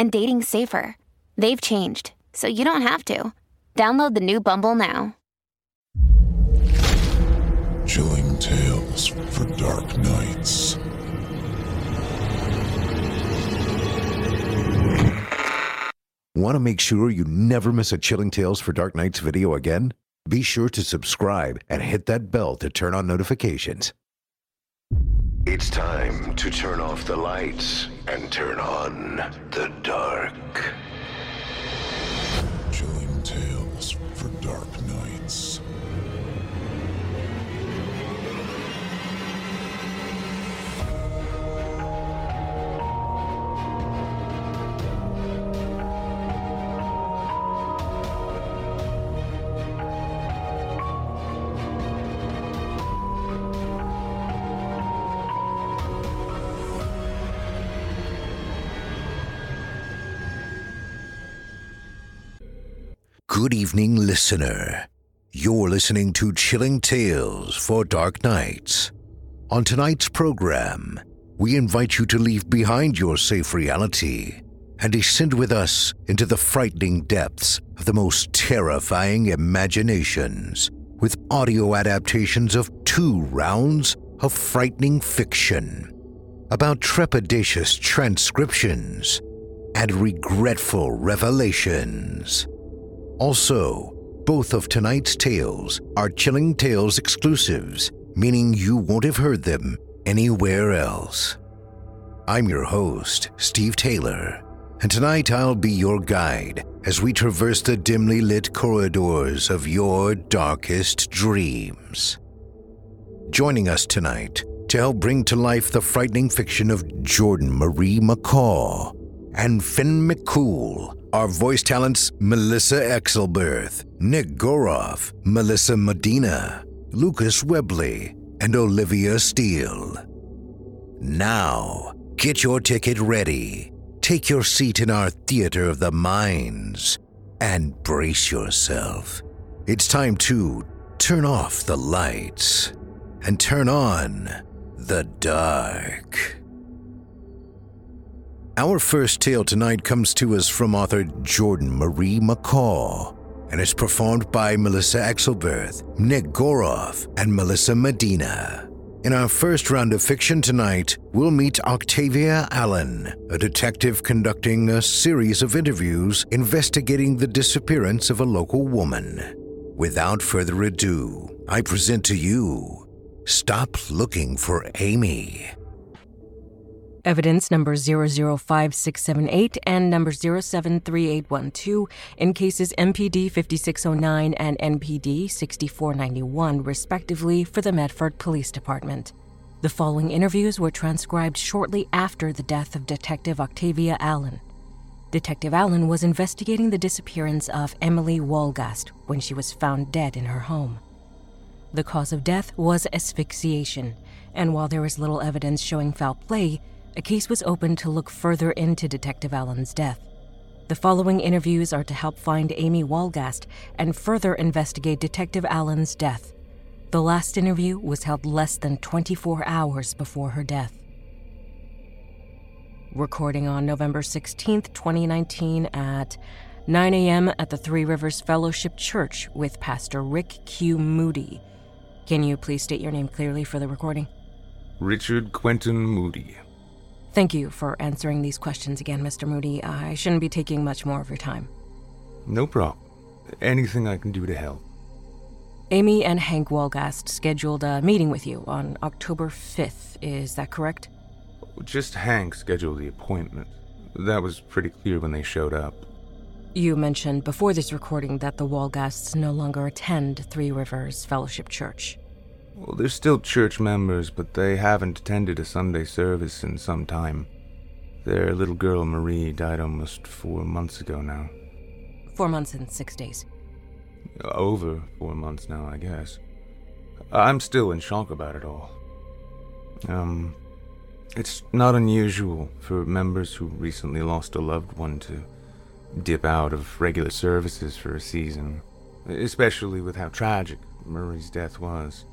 and dating safer. They've changed, so you don't have to. Download the new Bumble now. Chilling tales for dark nights. Want to make sure you never miss a Chilling Tales for Dark Nights video again? Be sure to subscribe and hit that bell to turn on notifications. It's time to turn off the lights and turn on the dark. Good evening, listener. You're listening to Chilling Tales for Dark Nights. On tonight's program, we invite you to leave behind your safe reality and descend with us into the frightening depths of the most terrifying imaginations with audio adaptations of two rounds of frightening fiction about trepidatious transcriptions and regretful revelations. Also, both of tonight's tales are Chilling Tales exclusives, meaning you won't have heard them anywhere else. I'm your host, Steve Taylor, and tonight I'll be your guide as we traverse the dimly lit corridors of your darkest dreams. Joining us tonight to help bring to life the frightening fiction of Jordan Marie McCaw and Finn McCool are voice talents Melissa Exelberth, Nick Goroff, Melissa Medina, Lucas Webley, and Olivia Steele. Now, get your ticket ready, take your seat in our theater of the minds, and brace yourself. It's time to turn off the lights and turn on the dark. Our first tale tonight comes to us from author Jordan Marie McCall and is performed by Melissa Exelberth, Nick Goroff, and Melissa Medina. In our first round of fiction tonight, we'll meet Octavia Allen, a detective conducting a series of interviews investigating the disappearance of a local woman. Without further ado, I present to you Stop Looking for Amy. Evidence number 005678 and number 073812 in cases MPD 5609 and MPD 6491, respectively, for the Medford Police Department. The following interviews were transcribed shortly after the death of Detective Octavia Allen. Detective Allen was investigating the disappearance of Emily Wolgast when she was found dead in her home. The cause of death was asphyxiation, and while there is little evidence showing foul play, a case was opened to look further into Detective Allen's death. The following interviews are to help find Amy Wolgast and further investigate Detective Allen's death. The last interview was held less than 24 hours before her death. Recording on November 16th, 2019 at 9 a.m. at the Three Rivers Fellowship Church with Pastor Rick Q. Moody. Can you please state your name clearly for the recording? Richard Quentin Moody. Thank you for answering these questions again, Mr. Moody. I shouldn't be taking much more of your time. No problem. Anything I can do to help. Amy and Hank Wolgast scheduled a meeting with you on October 5th. Is that correct? Just Hank scheduled the appointment. That was pretty clear when they showed up. You mentioned before this recording that the Wolgasts no longer attend Three Rivers Fellowship Church. Well, they're still church members, but they haven't attended a Sunday service in some time. Their little girl Marie died almost four months ago now. Four months and six days. Over four months now, I guess. I'm still in shock about it all. Um, it's not unusual for members who recently lost a loved one to dip out of regular services for a season, especially with how tragic Marie's death was.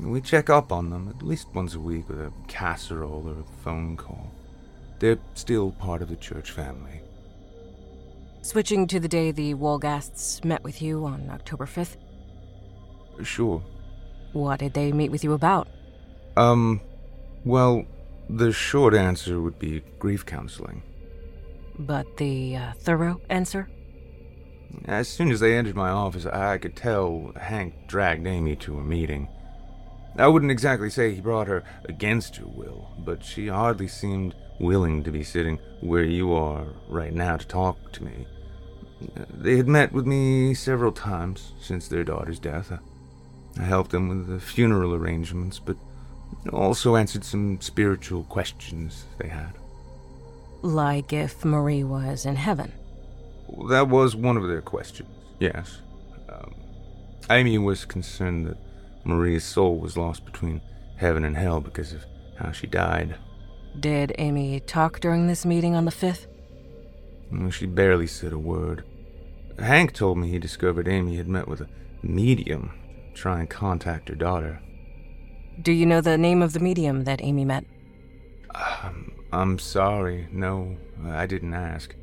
We check up on them at least once a week with a casserole or a phone call. They're still part of the church family. Switching to the day the Wolgasts met with you on October 5th. Sure. What did they meet with you about? Um, well, the short answer would be grief counseling. But the uh, thorough answer? As soon as they entered my office, I could tell Hank dragged Amy to a meeting. I wouldn't exactly say he brought her against her will, but she hardly seemed willing to be sitting where you are right now to talk to me. They had met with me several times since their daughter's death. I helped them with the funeral arrangements, but also answered some spiritual questions they had. Like if Marie was in heaven. That was one of their questions, yes. Um, Amy was concerned that Marie's soul was lost between heaven and hell because of how she died. Did Amy talk during this meeting on the 5th? She barely said a word. Hank told me he discovered Amy had met with a medium to try and contact her daughter. Do you know the name of the medium that Amy met? Um, I'm sorry. No, I didn't ask.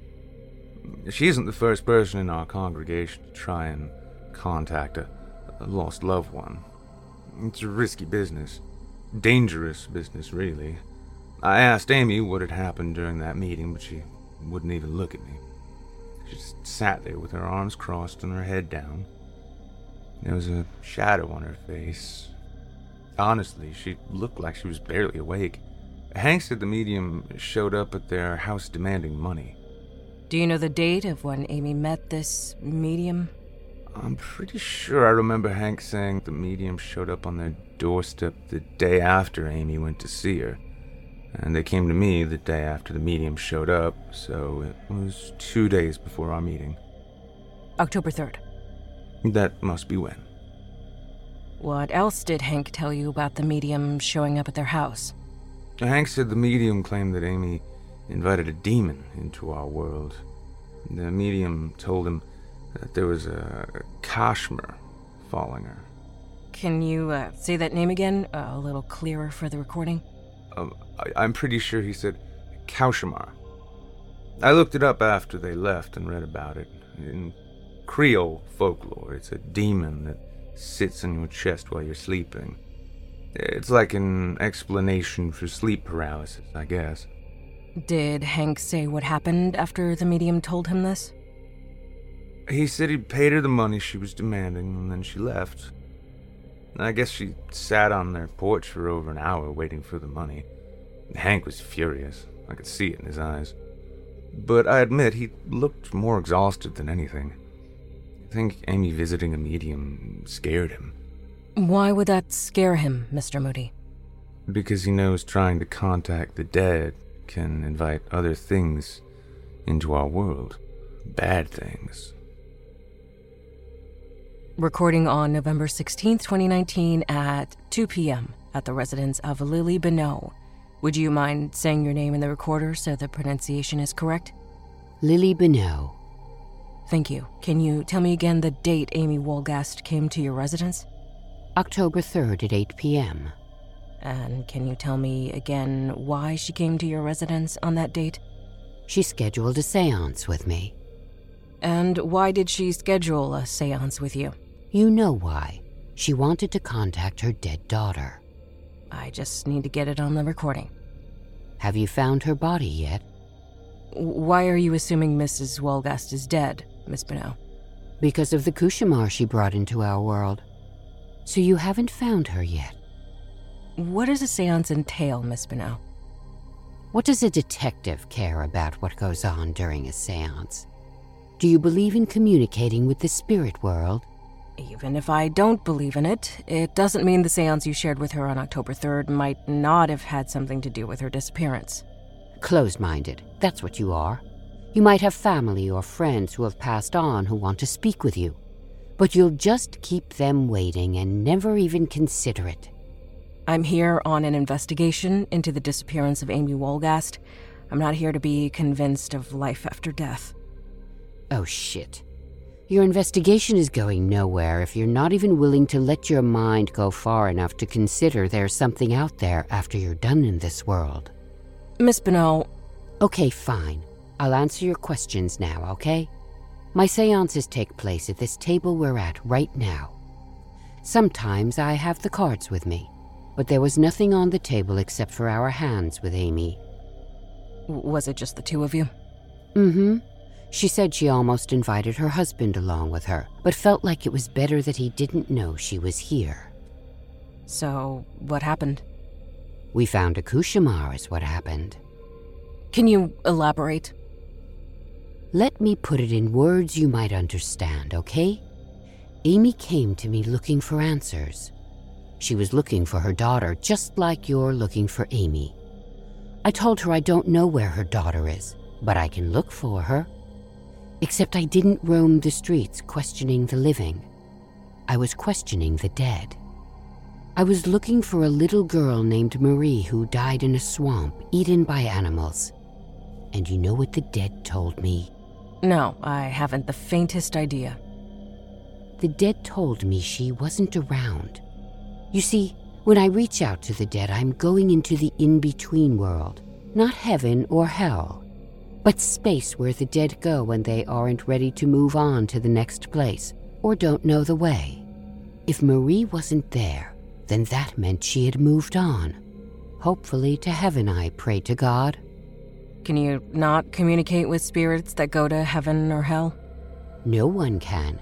She isn't the first person in our congregation to try and contact a, a lost loved one. It's a risky business. Dangerous business, really. I asked Amy what had happened during that meeting, but she wouldn't even look at me. She just sat there with her arms crossed and her head down. There was a shadow on her face. Honestly, she looked like she was barely awake. Hank said the medium showed up at their house demanding money. Do you know the date of when Amy met this medium? I'm pretty sure I remember Hank saying the medium showed up on their doorstep the day after Amy went to see her. And they came to me the day after the medium showed up, so it was two days before our meeting. October 3rd. That must be when. What else did Hank tell you about the medium showing up at their house? Hank said the medium claimed that Amy invited a demon into our world. The medium told him that there was a Cauchemar following her. Can you uh, say that name again? Uh, a little clearer for the recording? Um, I, am pretty sure he said Cauchemar. I looked it up after they left and read about it. In Creole folklore, it's a demon that sits on your chest while you're sleeping. It's like an explanation for sleep paralysis, I guess. Did Hank say what happened after the medium told him this? He said he'd paid her the money she was demanding, and then she left. I guess she sat on their porch for over an hour waiting for the money. Hank was furious. I could see it in his eyes. But I admit he looked more exhausted than anything. I think Amy visiting a medium scared him. Why would that scare him, Mr. Moody? Because he knows trying to contact the dead can invite other things into our world. Bad things. Recording on November 16, 2019 at 2 p.m. at the residence of Lily Bonneau. Would you mind saying your name in the recorder so the pronunciation is correct? Lily Bonneau. Thank you. Can you tell me again the date Amy Wolgast came to your residence? October 3rd at 8 p.m. And can you tell me again why she came to your residence on that date? She scheduled a seance with me. And why did she schedule a seance with you? You know why. She wanted to contact her dead daughter. I just need to get it on the recording. Have you found her body yet? Why are you assuming Mrs. Wolgast is dead, Miss Bonneau? Because of the Cauchemar she brought into our world. So you haven't found her yet. What does a seance entail, Miss Bonneau? What does a detective care about what goes on during a seance? Do you believe in communicating with the spirit world? Even if I don't believe in it, it doesn't mean the seance you shared with her on October 3rd might not have had something to do with her disappearance. Closed minded, that's what you are. You might have family or friends who have passed on who want to speak with you, but you'll just keep them waiting and never even consider it. I'm here on an investigation into the disappearance of Amy Wolgast. I'm not here to be convinced of life after death. Oh shit. Your investigation is going nowhere if you're not even willing to let your mind go far enough to consider there's something out there after you're done in this world. Miss Bonneau. Okay, fine. I'll answer your questions now, okay? My seances take place at this table we're at right now. Sometimes I have the cards with me, but there was nothing on the table except for our hands with Amy. Was it just the two of you? Mm hmm. She said she almost invited her husband along with her, but felt like it was better that he didn't know she was here. So, what happened? We found a Cauchemar, is what happened. Can you elaborate? Let me put it in words you might understand, okay? Amy came to me looking for answers. She was looking for her daughter, just like you're looking for Amy. I told her I don't know where her daughter is, but I can look for her. Except I didn't roam the streets questioning the living. I was questioning the dead. I was looking for a little girl named Marie who died in a swamp, eaten by animals. And you know what the dead told me? No, I haven't the faintest idea. The dead told me she wasn't around. You see, when I reach out to the dead, I'm going into the in between world, not heaven or hell but space where the dead go when they aren't ready to move on to the next place or don't know the way. If Marie wasn't there, then that meant she had moved on. Hopefully to heaven, I pray to God. Can you not communicate with spirits that go to heaven or hell? No one can.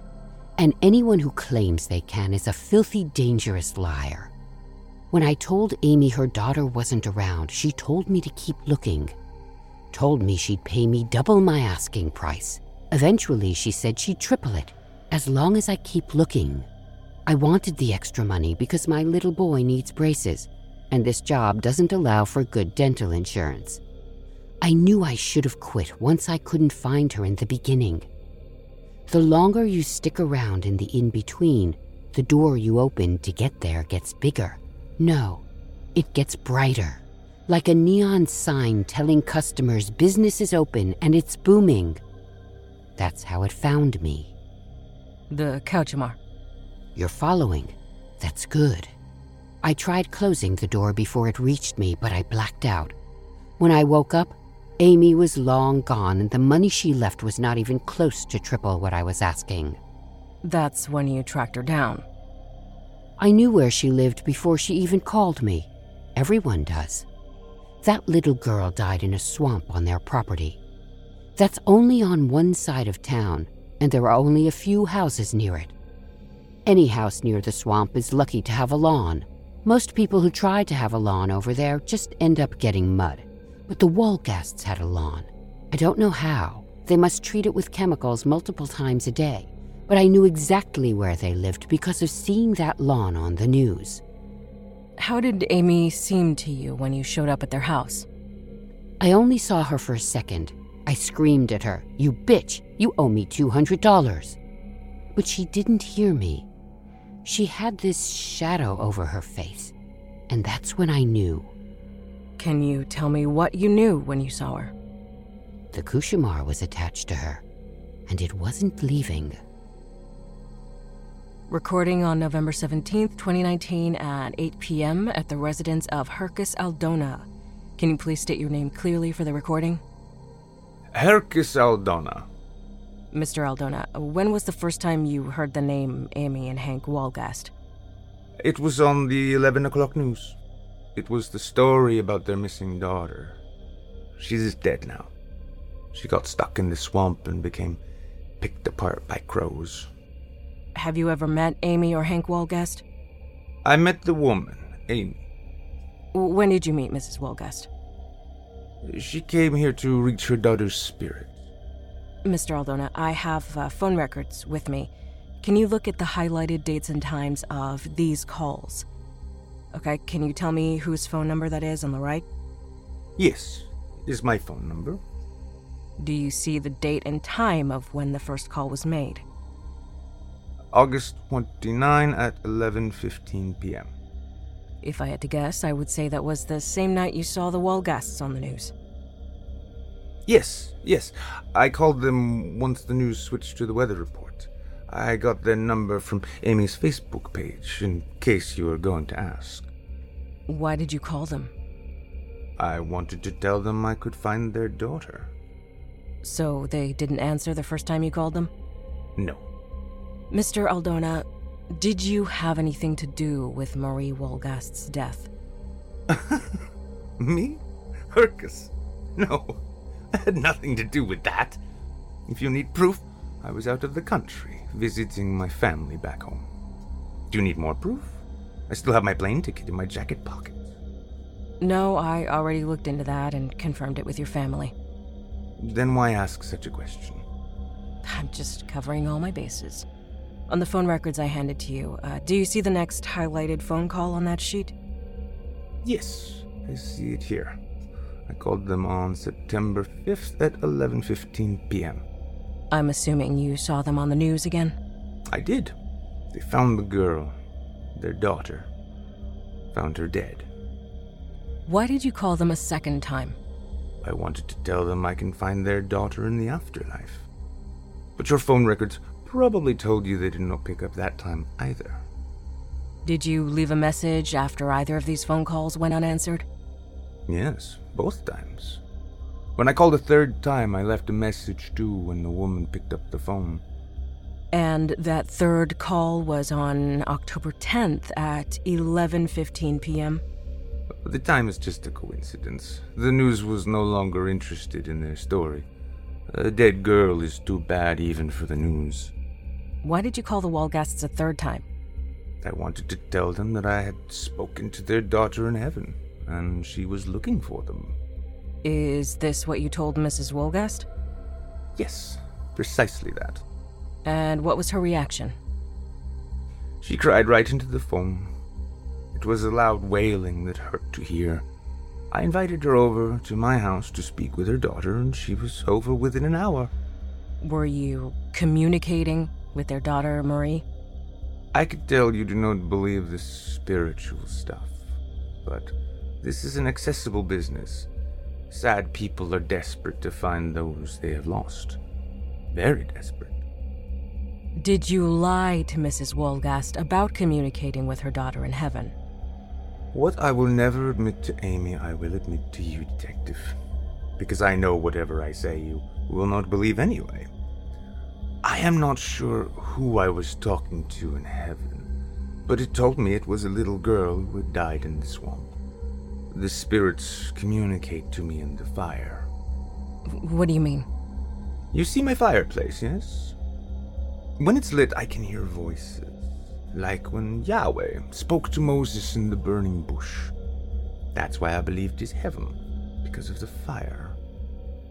And anyone who claims they can is a filthy, dangerous liar. When I told Amy her daughter wasn't around, she told me to keep looking told me she'd pay me double my asking price. Eventually, she said she'd triple it, as long as I keep looking. I wanted the extra money because my little boy needs braces, and this job doesn't allow for good dental insurance. I knew I should have quit once I couldn't find her in the beginning. The longer you stick around in the in between, the door you open to get there gets bigger. No, it gets brighter like a neon sign telling customers business is open and it's booming. That's how it found me. The Cauchemar. You're following. That's good. I tried closing the door before it reached me, but I blacked out. When I woke up, Amy was long gone, and the money she left was not even close to triple what I was asking. That's when you tracked her down. I knew where she lived before she even called me. Everyone does. That little girl died in a swamp on their property. That's only on one side of town, and there are only a few houses near it. Any house near the swamp is lucky to have a lawn. Most people who try to have a lawn over there just end up getting mud. But the Wolgasts had a lawn. I don't know how. They must treat it with chemicals multiple times a day. But I knew exactly where they lived because of seeing that lawn on the news. How did Amy seem to you when you showed up at their house? I only saw her for a second. I screamed at her, You bitch, you owe me $200. But she didn't hear me. She had this shadow over her face, and that's when I knew. Can you tell me what you knew when you saw her? The Cauchemar was attached to her, and it wasn't leaving. Recording on November 17th, 2019 at 8 p.m. at the residence of Hercus Aldona. Can you please state your name clearly for the recording? Hercus Aldona. Mr. Aldona, when was the first time you heard the name Amy and Hank Wolgast? It was on the 11 o'clock news. It was the story about their missing daughter. She's dead now. She got stuck in the swamp and became picked apart by crows. Have you ever met Amy or Hank Wolgast? I met the woman, Amy. When did you meet Mrs. Wolgast? She came here to reach her daughter's spirit. Mr. Aldona, I have uh, phone records with me. Can you look at the highlighted dates and times of these calls? Okay, can you tell me whose phone number that is on the right? Yes, it is my phone number. Do you see the date and time of when the first call was made? August 29 at 11:15 p.m. If I had to guess, I would say that was the same night you saw the Wolgasts on the news. Yes, yes. I called them once the news switched to the weather report. I got their number from Amy's Facebook page, in case you were going to ask. Why did you call them? I wanted to tell them I could find their daughter. So they didn't answer the first time you called them? No. Mr. Aldona, did you have anything to do with Marie Wolgast's death? Me? Hercus? No. I had nothing to do with that. If you need proof, I was out of the country, visiting my family back home. Do you need more proof? I still have my plane ticket in my jacket pocket. No, I already looked into that and confirmed it with your family. Then why ask such a question? I'm just covering all my bases. On the phone records I handed to you, uh, do you see the next highlighted phone call on that sheet? Yes, I see it here. I called them on September 5th at 11:15 p.m. I'm assuming you saw them on the news again? I did. They found the girl, their daughter. Found her dead. Why did you call them a second time? I wanted to tell them I can find their daughter in the afterlife. But your phone records probably told you they did not pick up that time either. Did you leave a message after either of these phone calls went unanswered? Yes, both times. When I called a third time, I left a message too when the woman picked up the phone. And that third call was on October 10th at 11:15 p.m. The time is just a coincidence. The news was no longer interested in their story. A dead girl is too bad even for the news. Why did you call the Wolgasts a third time? I wanted to tell them that I had spoken to their daughter in heaven, and she was looking for them. Is this what you told Mrs. Wolgast? Yes, precisely that. And what was her reaction? She cried right into the phone. It was a loud wailing that hurt to hear. I invited her over to my house to speak with her daughter, and she was over within an hour. Were you communicating with their daughter, Marie? I could tell you do not believe this spiritual stuff, but this is an accessible business. Sad people are desperate to find those they have lost. Very desperate. Did you lie to Mrs. Wolgast about communicating with her daughter in heaven? What I will never admit to Amy, I will admit to you, Detective. Because I know whatever I say you will not believe anyway. I am not sure who I was talking to in heaven, but it told me it was a little girl who had died in the swamp. The spirits communicate to me in the fire. What do you mean? You see my fireplace, yes? When it's lit, I can hear voices, like when Yahweh spoke to Moses in the burning bush. That's why I believed it's heaven, because of the fire.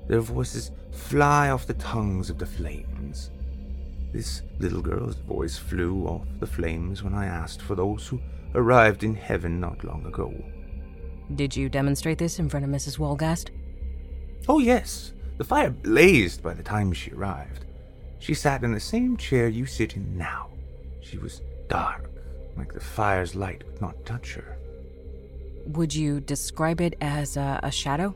Their voices fly off the tongues of the flames. This little girl's voice flew off the flames when I asked for those who arrived in heaven not long ago. Did you demonstrate this in front of Mrs. Wolgast? Oh, yes. The fire blazed by the time she arrived. She sat in the same chair you sit in now. She was dark, like the fire's light could not touch her. Would you describe it as a, a shadow?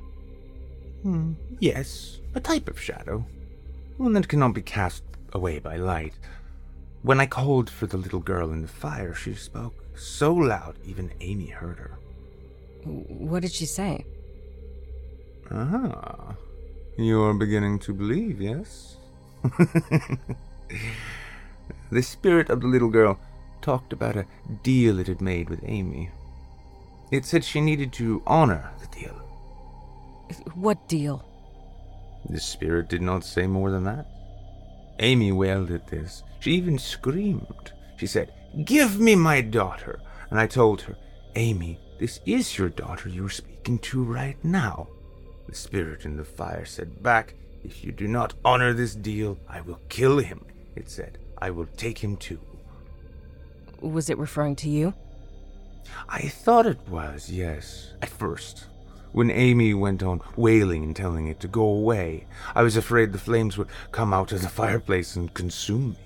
Hmm, yes, a type of shadow. One that cannot be cast away by light. When I called for the little girl in the fire, she spoke so loud even Amy heard her. What did she say? Ah, you're beginning to believe, yes? the spirit of the little girl talked about a deal it had made with Amy. It said she needed to honor the deal. What deal? The spirit did not say more than that. Amy wailed at this. She even screamed. She said, Give me my daughter. And I told her, Amy, this is your daughter you're speaking to right now. The spirit in the fire said back, If you do not honor this deal, I will kill him. It said, I will take him too. Was it referring to you? I thought it was, yes, at first. When Amy went on wailing and telling it to go away, I was afraid the flames would come out of the fireplace and consume me.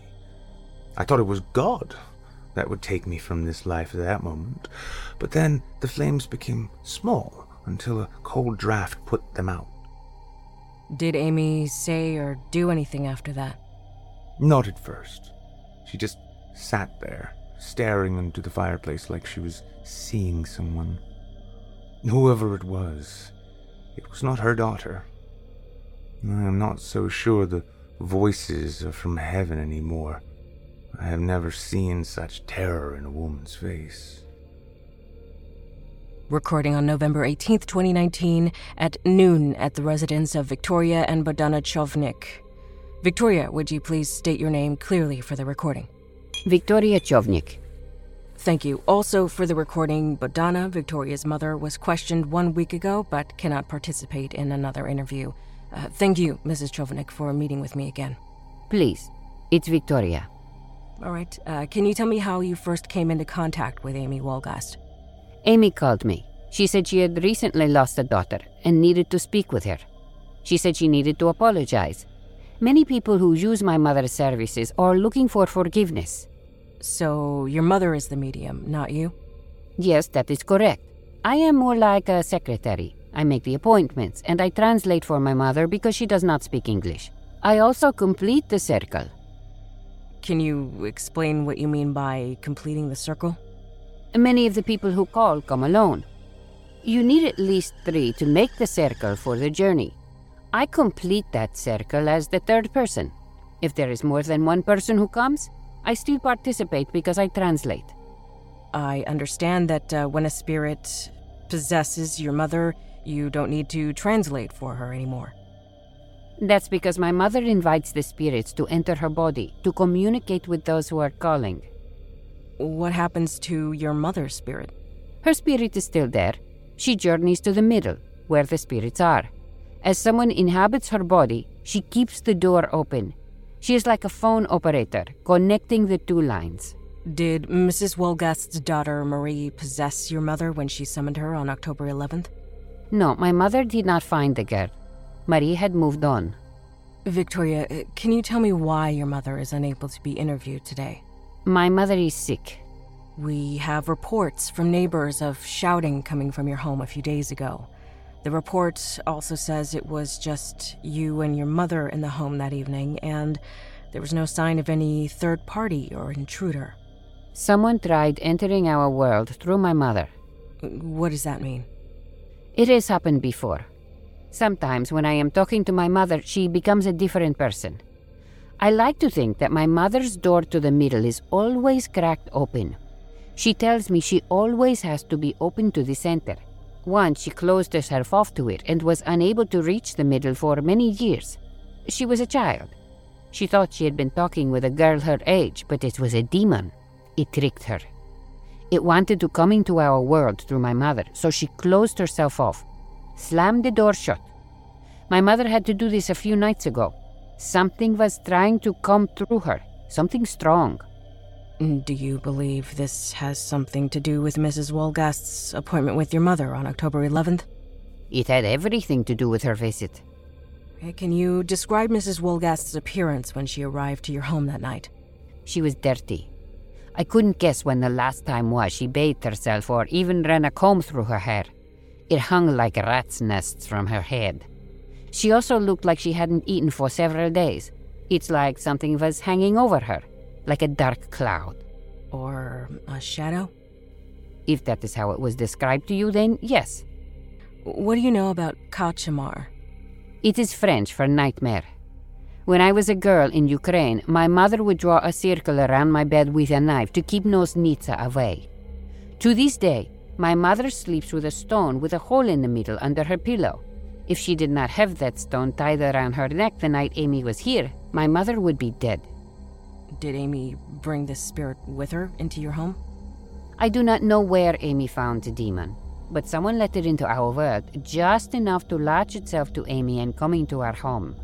I thought it was God that would take me from this life at that moment, but then the flames became small until a cold draft put them out. Did Amy say or do anything after that? Not at first. She just sat there, staring into the fireplace like she was seeing someone. Whoever it was, it was not her daughter. I am not so sure the voices are from heaven anymore. I have never seen such terror in a woman's face. Recording on November 18th, 2019, at noon at the residence of Victoria and Bodana Chovnik. Victoria, would you please state your name clearly for the recording? Victoria Chovnik. Thank you. Also, for the recording, Bodana, Victoria's mother, was questioned one week ago but cannot participate in another interview. Uh, thank you, Mrs. Chovnik, for meeting with me again. Please, it's Victoria. All right. Uh, can you tell me how you first came into contact with Amy Wolgast? Amy called me. She said she had recently lost a daughter and needed to speak with her. She said she needed to apologize. Many people who use my mother's services are looking for forgiveness. So, your mother is the medium, not you? Yes, that is correct. I am more like a secretary. I make the appointments and I translate for my mother because she does not speak English. I also complete the circle. Can you explain what you mean by completing the circle? Many of the people who call come alone. You need at least three to make the circle for the journey. I complete that circle as the third person. If there is more than one person who comes, I still participate because I translate. I understand that uh, when a spirit possesses your mother, you don't need to translate for her anymore. That's because my mother invites the spirits to enter her body to communicate with those who are calling. What happens to your mother's spirit? Her spirit is still there. She journeys to the middle, where the spirits are. As someone inhabits her body, she keeps the door open. She is like a phone operator, connecting the two lines. Did Mrs. Wolgast's daughter Marie possess your mother when she summoned her on October 11th? No, my mother did not find the girl. Marie had moved on. Victoria, uh, can you tell me why your mother is unable to be interviewed today? My mother is sick. We have reports from neighbors of shouting coming from your home a few days ago. The report also says it was just you and your mother in the home that evening, and there was no sign of any third party or intruder. Someone tried entering our world through my mother. What does that mean? It has happened before. Sometimes, when I am talking to my mother, she becomes a different person. I like to think that my mother's door to the middle is always cracked open. She tells me she always has to be open to the center. Once she closed herself off to it and was unable to reach the middle for many years. She was a child. She thought she had been talking with a girl her age, but it was a demon. It tricked her. It wanted to come into our world through my mother, so she closed herself off, slammed the door shut. My mother had to do this a few nights ago. Something was trying to come through her, something strong. Mm, do you believe this has something to do with Mrs. Wolgast's appointment with your mother on October 11th? It had everything to do with her visit. Eh, can you describe Mrs. Wolgast's appearance when she arrived to your home that night? She was dirty. I couldn't guess when the last time was she bathed herself or even ran a comb through her hair. It hung like rat's nests from her head. She also looked like she hadn't eaten for several days. It's like something was hanging over her, like a dark cloud. Or a shadow? If that is how it was described to you, then yes. What do you know about Cauchemar? It is French for nightmare. When I was a girl in Ukraine, my mother would draw a circle around my bed with a knife to keep Nosnitsa away. To this day, my mother sleeps with a stone with a hole in the middle under her pillow. If she did not have that stone tied around her neck the night Amy was here, my mother would be dead. Did Amy bring this spirit with her into your home? I do not know where Amy found the demon, but someone let it into our world just enough to latch itself to Amy and come into our home.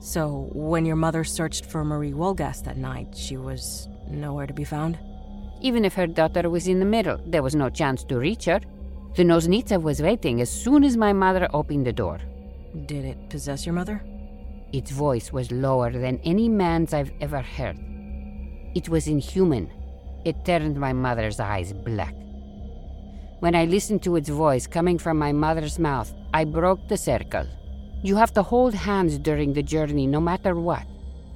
So, when your mother searched for Marie Wolgast that night, she was nowhere to be found? Even if her daughter was in the middle, there was no chance to reach her. The Nosnitsa was waiting as soon as my mother opened the door. Did it possess your mother? Its voice was lower than any man's I've ever heard. It was inhuman. It turned my mother's eyes black. When I listened to its voice coming from my mother's mouth, I broke the circle. You have to hold hands during the journey no matter what.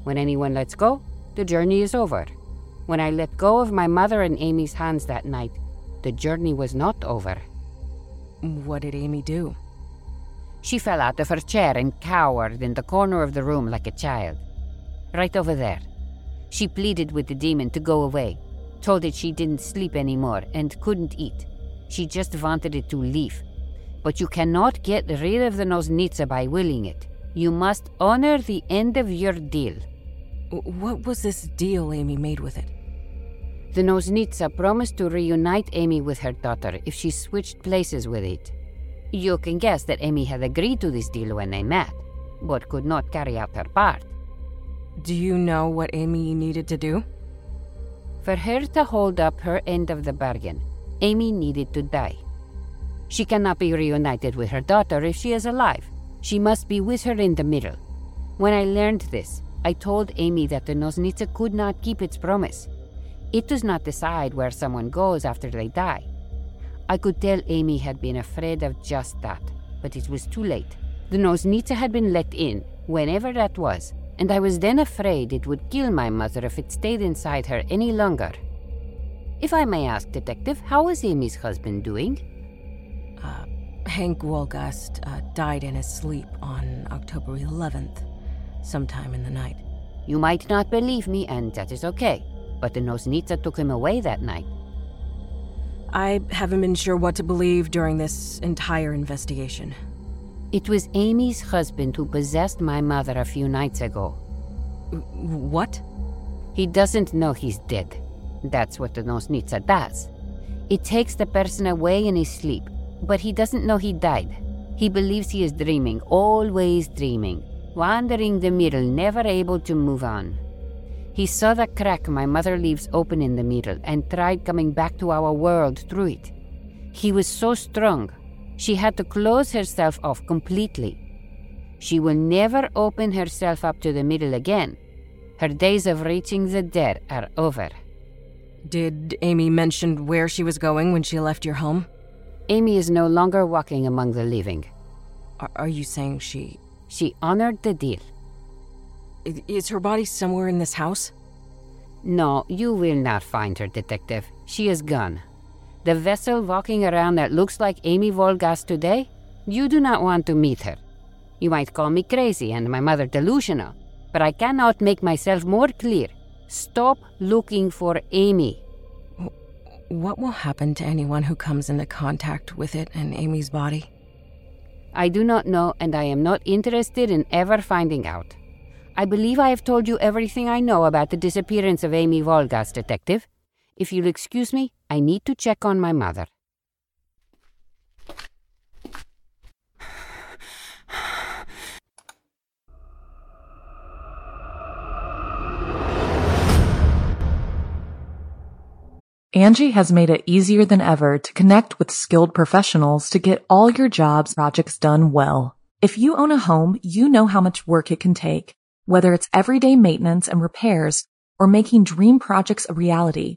When anyone lets go, the journey is over. When I let go of my mother and Amy's hands that night, the journey was not over. What did Amy do? She fell out of her chair and cowered in the corner of the room like a child. Right over there. She pleaded with the demon to go away, told it she didn't sleep anymore and couldn't eat. She just wanted it to leave but you cannot get rid of the Nosnitsa by willing it. You must honor the end of your deal. What was this deal Amy made with it? The Nosnitsa promised to reunite Amy with her daughter if she switched places with it. You can guess that Amy had agreed to this deal when they met, but could not carry out her part. Do you know what Amy needed to do? For her to hold up her end of the bargain, Amy needed to die. She cannot be reunited with her daughter if she is alive. She must be with her in the middle. When I learned this, I told Amy that the Nosnitsa could not keep its promise. It does not decide where someone goes after they die. I could tell Amy had been afraid of just that, but it was too late. The Nosnitsa had been let in, whenever that was, and I was then afraid it would kill my mother if it stayed inside her any longer. If I may ask, Detective, how is Amy's husband doing? Uh, Hank Wolgast uh, died in his sleep on October 11th, sometime in the night. You might not believe me, and that is okay, but the Nosnitsa took him away that night. I haven't been sure what to believe during this entire investigation. It was Amy's husband who possessed my mother a few nights ago. What? He doesn't know he's dead. That's what the Nosnitsa does. It takes the person away in his sleep, but he doesn't know he died. He believes he is dreaming, always dreaming, wandering the middle, never able to move on. He saw the crack my mother leaves open in the middle and tried coming back to our world through it. He was so strong, she had to close herself off completely. She will never open herself up to the middle again. Her days of reaching the dead are over. Did Amy mention where she was going when she left your home? Amy is no longer walking among the living. Are, are you saying she. She honored the deal. Is her body somewhere in this house? No, you will not find her, Detective. She is gone. The vessel walking around that looks like Amy Wolgast today, you do not want to meet her. You might call me crazy and my mother delusional, but I cannot make myself more clear. Stop looking for Amy. What will happen to anyone who comes into contact with it and Amy's body? I do not know, and I am not interested in ever finding out. I believe I have told you everything I know about the disappearance of Amy Wolgast, Detective. If you'll excuse me, I need to check on my mother. Angi has made it easier than ever to connect with skilled professionals to get all your jobs projects done well. If you own a home, you know how much work it can take, whether it's everyday maintenance and repairs or making dream projects a reality.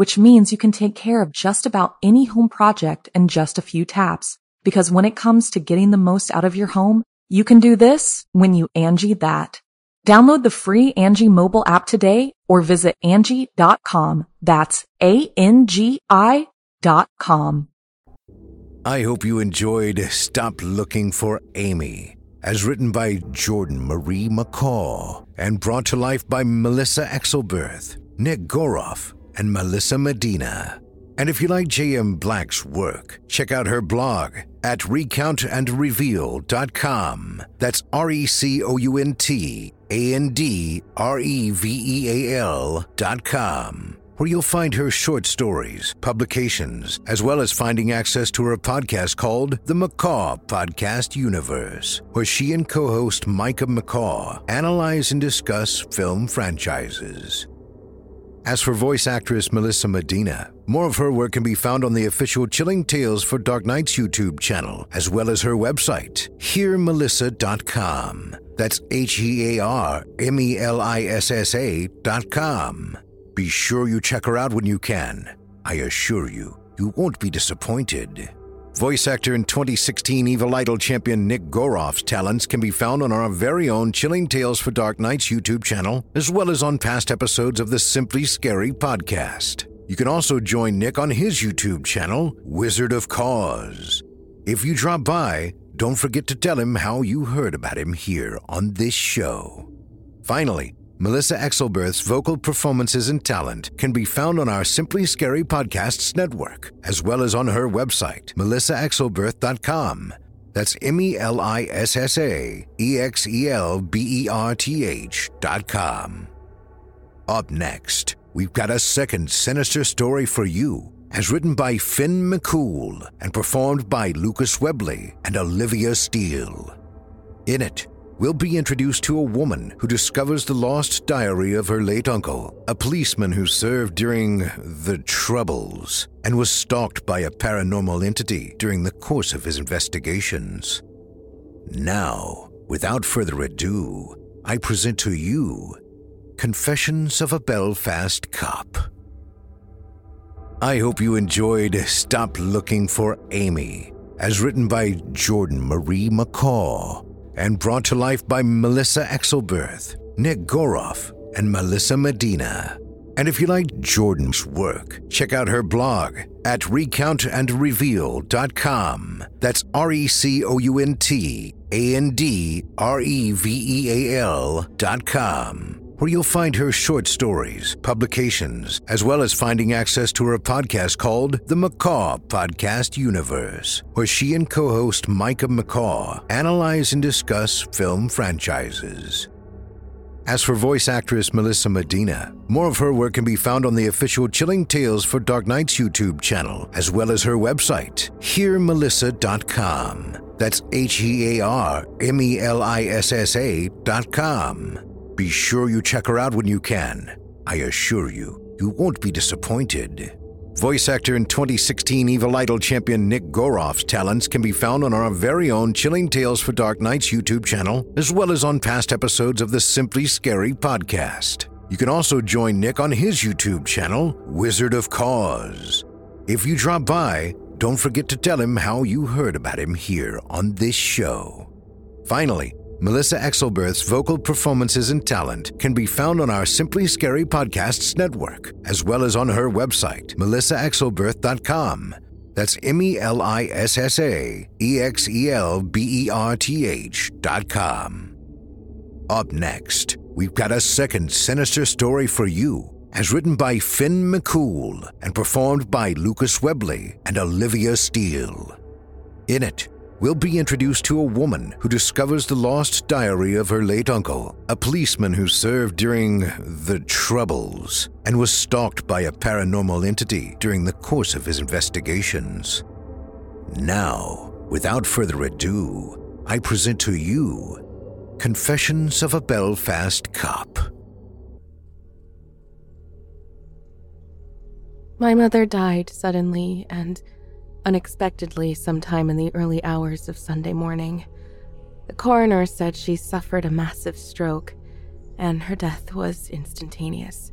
which means you can take care of just about any home project in just a few taps. Because when it comes to getting the most out of your home, you can do this when you Angi that. Download the free Angi mobile app today or visit Angi.com. That's A-N-G-I dot com. I hope you enjoyed Stop Looking for Amy, as written by Jordan Marie McCaw and brought to life by Melissa Exelberth, Nick Goroff, and Melissa Medina. And if you like J.M. Black's work, check out her blog at recountandreveal.com. That's R E C O U N T A N D R E V E A L dot com, where you'll find her short stories, publications, as well as finding access to her podcast called The McCaw Podcast Universe, where she and co host Micah McCaw analyze and discuss film franchises. As for voice actress Melissa Medina, more of her work can be found on the official Chilling Tales for Dark Nights YouTube channel, as well as her website, hearmelissa.com. That's H E A R M E L I S S A dot com. Be sure you check her out when you can. I assure you, you won't be disappointed. Voice actor and 2016 Evil Idol champion Nick Goroff's talents can be found on our very own Chilling Tales for Dark Nights YouTube channel, as well as on past episodes of the Simply Scary podcast. You can also join Nick on his YouTube channel, Wizard of Cause. If you drop by, don't forget to tell him how you heard about him here on this show. Finally, Melissa Exelberth's vocal performances and talent can be found on our Simply Scary Podcasts network, as well as on her website, melissaexelberth.com. That's M E L I S S A E X E L B E R T H dot com. Up next, we've got a second sinister story for you, as written by Finn McCool and performed by Lucas Webley and Olivia Steele. In it, we'll be introduced to a woman who discovers the lost diary of her late uncle, a policeman who served during the Troubles and was stalked by a paranormal entity during the course of his investigations. Now, without further ado, I present to you Confessions of a Belfast Cop. I hope you enjoyed Stop Looking for Amy, as written by Jordan Marie McCaw and brought to life by Melissa Exelberth, Nick Goroff, and Melissa Medina. And if you like Jordan's work, check out her blog at recountandreveal.com. That's R E C O U N T A N D R E V E A L dot com where you'll find her short stories, publications, as well as finding access to her podcast called The McCaw Podcast Universe, where she and co host Micah McCaw analyze and discuss film franchises. As for voice actress Melissa Medina, more of her work can be found on the official Chilling Tales for Dark Nights YouTube channel, as well as her website, hearmelissa.com. That's H E A R M E L I S S A dot com. Be sure you check her out when you can. I assure you, you won't be disappointed. Voice actor and 2016 Evil Idol champion Nick Goroff's talents can be found on our very own Chilling Tales for Dark Nights YouTube channel, as well as on past episodes of the Simply Scary podcast. You can also join Nick on his YouTube channel, Wizard of Cause. If you drop by, don't forget to tell him how you heard about him here on this show. Finally, Melissa Exelberth's vocal performances and talent can be found on our Simply Scary Podcasts network, as well as on her website, melissaexelberth.com. That's M E L I S S A E X E L B E R T H dot com. Up next, we've got a second sinister story for you, as written by Finn McCool and performed by Lucas Webley and Olivia Steele. In it, we'll be introduced to a woman who discovers the lost diary of her late uncle, a policeman who served during the Troubles and was stalked by a paranormal entity during the course of his investigations. Now, without further ado, I present to you Confessions of a Belfast Cop. My mother died suddenly and unexpectedly sometime in the early hours of Sunday morning. The coroner said she suffered a massive stroke and her death was instantaneous.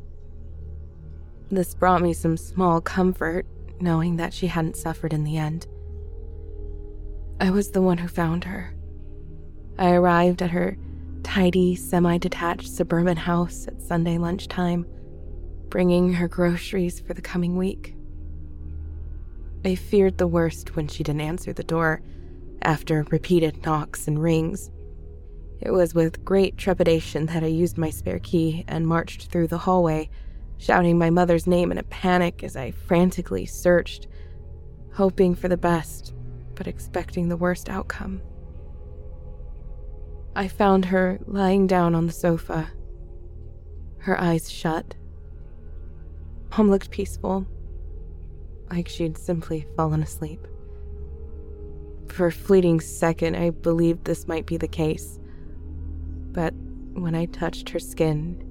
This brought me some small comfort, knowing that she hadn't suffered in the end. I was the one who found her. I arrived at her tidy, semi detached suburban house at Sunday lunchtime, bringing her groceries for the coming week. I feared the worst when she didn't answer the door after repeated knocks and rings. It was with great trepidation that I used my spare key and marched through the hallway, shouting my mother's name in a panic as I frantically searched, hoping for the best but expecting the worst outcome. I found her lying down on the sofa, her eyes shut. Mom looked peaceful, like she'd simply fallen asleep. For a fleeting second, I believed this might be the case. But when I touched her skin,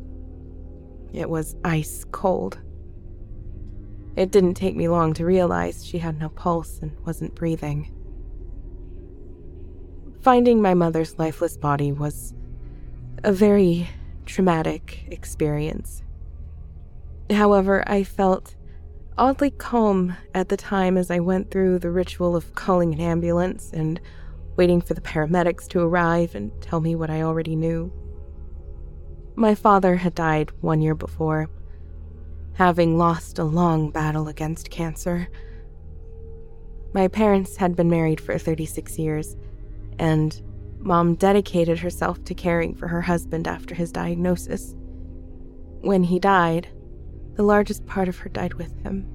it was ice cold. It didn't take me long to realize she had no pulse and wasn't breathing. Finding my mother's lifeless body was a very traumatic experience. However, I felt oddly calm at the time as I went through the ritual of calling an ambulance and waiting for the paramedics to arrive and tell me what I already knew. My father had died one year before, having lost a long battle against cancer. My parents had been married for 36 years and mom dedicated herself to caring for her husband after his diagnosis. When he died, the largest part of her died with him.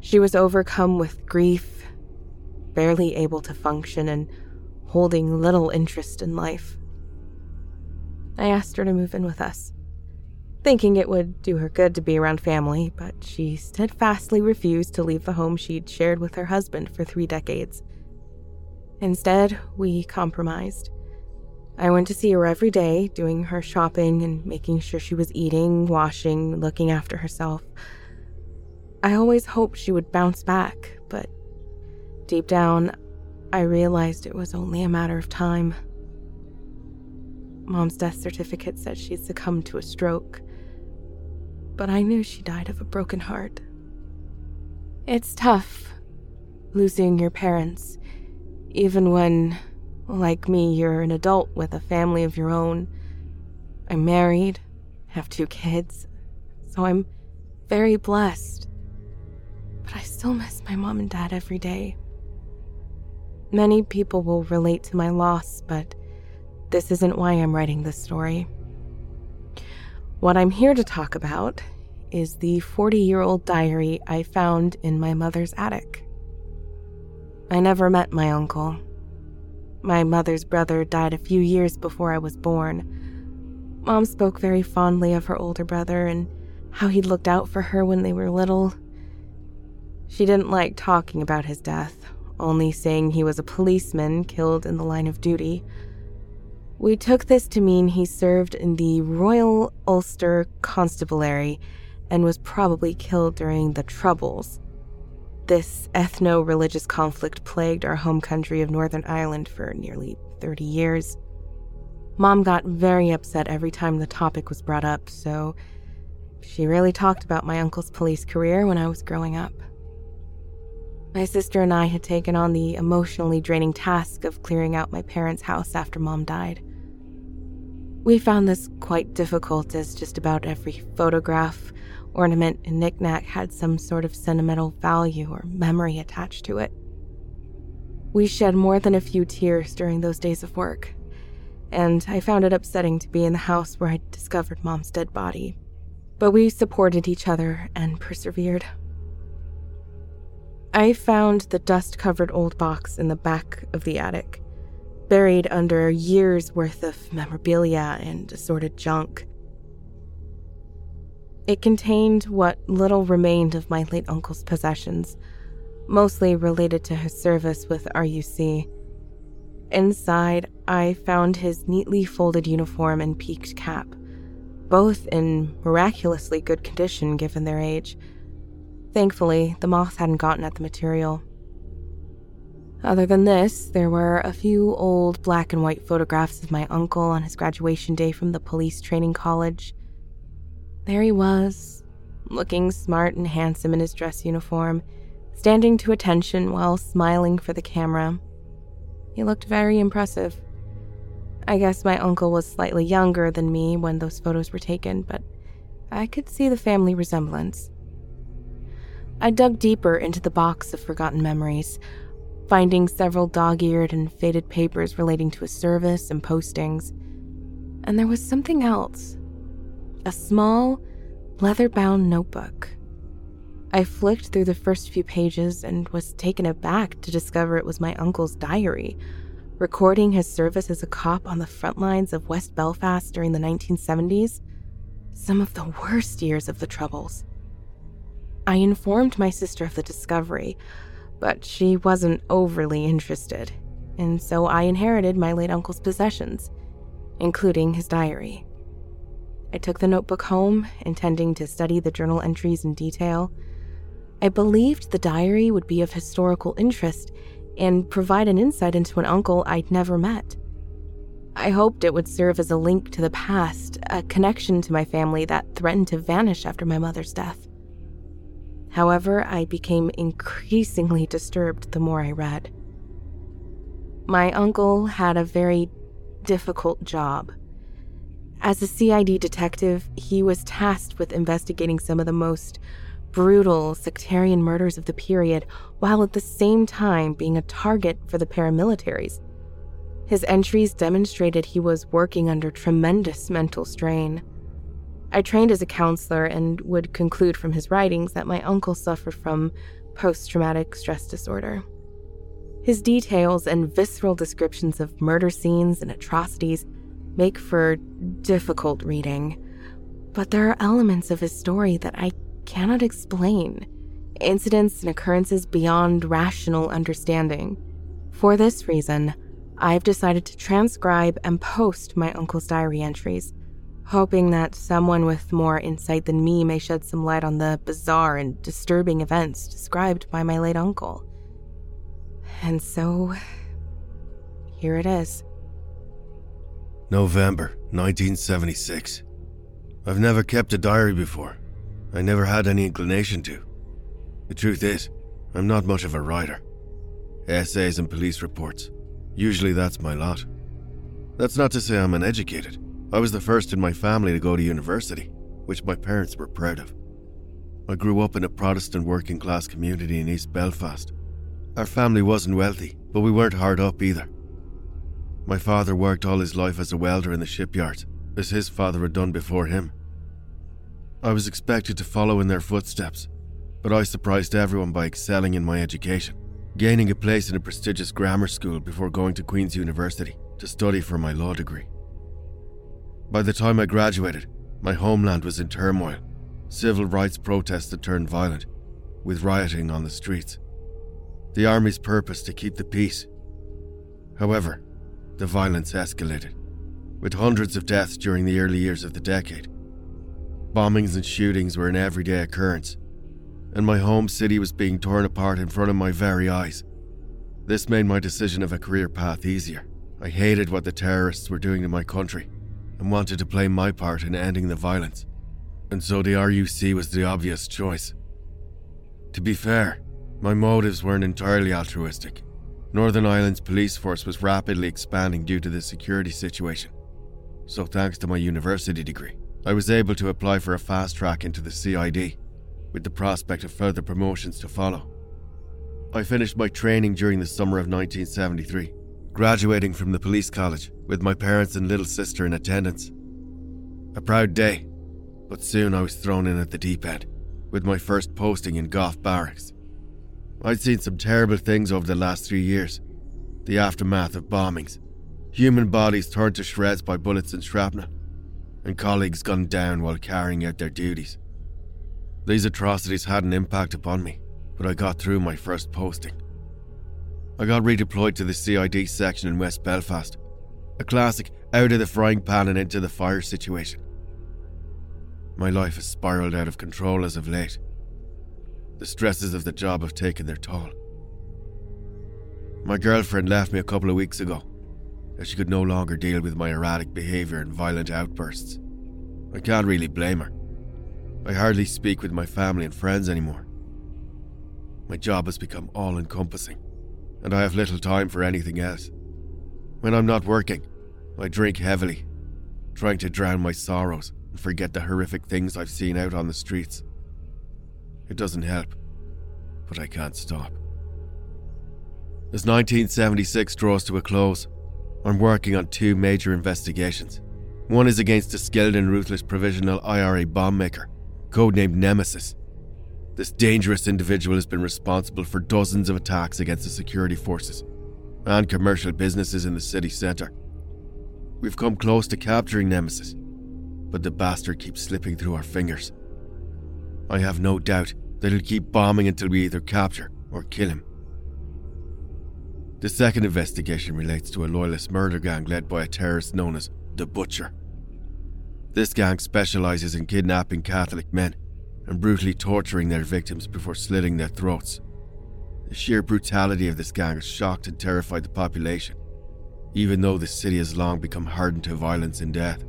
She was overcome with grief, barely able to function, and holding little interest in life. I asked her to move in with us, thinking it would do her good to be around family, but she steadfastly refused to leave the home she'd shared with her husband for three decades. Instead, we compromised. I went to see her every day, doing her shopping and making sure she was eating, washing, looking after herself. I always hoped she would bounce back, but deep down, I realized it was only a matter of time. Mom's death certificate said she'd succumbed to a stroke, but I knew she died of a broken heart. It's tough losing your parents even when, like me, you're an adult with a family of your own. I'm married, have two kids, so I'm very blessed. But I still miss my mom and dad every day. Many people will relate to my loss, but this isn't why I'm writing this story. What I'm here to talk about is the 40 year old diary I found in my mother's attic. I never met my uncle. My mother's brother died a few years before I was born. Mom spoke very fondly of her older brother and how he'd looked out for her when they were little. She didn't like talking about his death, only saying he was a policeman killed in the line of duty. We took this to mean he served in the Royal Ulster Constabulary and was probably killed during the Troubles. This ethno religious conflict plagued our home country of Northern Ireland for nearly 30 years. Mom got very upset every time the topic was brought up, so she rarely talked about my uncle's police career when I was growing up. My sister and I had taken on the emotionally draining task of clearing out my parents' house after mom died. We found this quite difficult as just about every photograph, ornament and knickknack had some sort of sentimental value or memory attached to it. We shed more than a few tears during those days of work, and I found it upsetting to be in the house where I discovered Mom's dead body. But we supported each other and persevered. I found the dust covered old box in the back of the attic, buried under a years worth of memorabilia and assorted junk. It contained what little remained of my late uncle's possessions, mostly related to his service with RUC. Inside, I found his neatly folded uniform and peaked cap, both in miraculously good condition given their age. Thankfully, the moth hadn't gotten at the material. Other than this, there were a few old black and white photographs of my uncle on his graduation day from the police training college. There he was, looking smart and handsome in his dress uniform, standing to attention while smiling for the camera. He looked very impressive. I guess my uncle was slightly younger than me when those photos were taken, but I could see the family resemblance. I dug deeper into the box of forgotten memories, finding several dog eared and faded papers relating to his service and postings. And there was something else a small, leather bound notebook. I flicked through the first few pages and was taken aback to discover it was my uncle's diary, recording his service as a cop on the front lines of West Belfast during the 1970s, some of the worst years of the Troubles. I informed my sister of the discovery, but she wasn't overly interested, and so I inherited my late uncle's possessions, including his diary. I took the notebook home, intending to study the journal entries in detail. I believed the diary would be of historical interest and provide an insight into an uncle I'd never met. I hoped it would serve as a link to the past, a connection to my family that threatened to vanish after my mother's death. However, I became increasingly disturbed the more I read. My uncle had a very difficult job. As a CID detective, he was tasked with investigating some of the most brutal sectarian murders of the period, while at the same time being a target for the paramilitaries. His entries demonstrated he was working under tremendous mental strain. I trained as a counselor and would conclude from his writings that my uncle suffered from post traumatic stress disorder. His details and visceral descriptions of murder scenes and atrocities make for difficult reading, but there are elements of his story that I cannot explain, incidents and occurrences beyond rational understanding. For this reason, I've decided to transcribe and post my uncle's diary entries hoping that someone with more insight than me may shed some light on the bizarre and disturbing events described by my late uncle. And so, here it is. November 1976. I've never kept a diary before. I never had any inclination to. The truth is, I'm not much of a writer. Essays and police reports. Usually that's my lot. That's not to say I'm uneducated. I was the first in my family to go to university, which my parents were proud of. I grew up in a Protestant working class community in East Belfast. Our family wasn't wealthy, but we weren't hard up either. My father worked all his life as a welder in the shipyard, as his father had done before him. I was expected to follow in their footsteps, but I surprised everyone by excelling in my education, gaining a place in a prestigious grammar school before going to Queen's University to study for my law degree. By the time I graduated, my homeland was in turmoil. Civil rights protests had turned violent, with rioting on the streets. The army's purpose to keep the peace. However, the violence escalated, with hundreds of deaths during the early years of the decade. Bombings and shootings were an everyday occurrence, and my home city was being torn apart in front of my very eyes. This made my decision of a career path easier. I hated what the terrorists were doing to my country and wanted to play my part in ending the violence, and so the RUC was the obvious choice. To be fair, my motives weren't entirely altruistic. Northern Ireland's police force was rapidly expanding due to the security situation. So, thanks to my university degree, I was able to apply for a fast track into the CID, with the prospect of further promotions to follow. I finished my training during the summer of 1973 graduating from the police college with my parents and little sister in attendance. A proud day, but soon I was thrown in at the deep end with my first posting in Gough Barracks. I'd seen some terrible things over the last three years the aftermath of bombings, human bodies torn to shreds by bullets and shrapnel, and colleagues gunned down while carrying out their duties. These atrocities had an impact upon me, but I got through my first posting. I got redeployed to the CID section in West Belfast. A classic out of the frying pan and into the fire situation. My life has spiraled out of control as of late. The stresses of the job have taken their toll. My girlfriend left me a couple of weeks ago, as she could no longer deal with my erratic behaviour and violent outbursts. I can't really blame her. I hardly speak with my family and friends anymore. My job has become all encompassing, and I have little time for anything else. When I'm not working, I drink heavily, trying to drown my sorrows and forget the horrific things I've seen out on the streets. It doesn't help, but I can't stop. As 1976 draws to a close, I'm working on two major investigations. One is against a skilled and ruthless provisional IRA bomb maker, codenamed Nemesis. This dangerous individual has been responsible for dozens of attacks against the security forces and commercial businesses in the city centre. We've come close to capturing Nemesis, but the bastard keeps slipping through our fingers. I have no doubt that he'll keep bombing until we either capture or kill him. The second investigation relates to a loyalist murder gang led by a terrorist known as the Butcher. This gang specializes in kidnapping Catholic men and brutally torturing their victims before slitting their throats. The sheer brutality of this gang has shocked and terrified the population, even though the city has long become hardened to violence and death.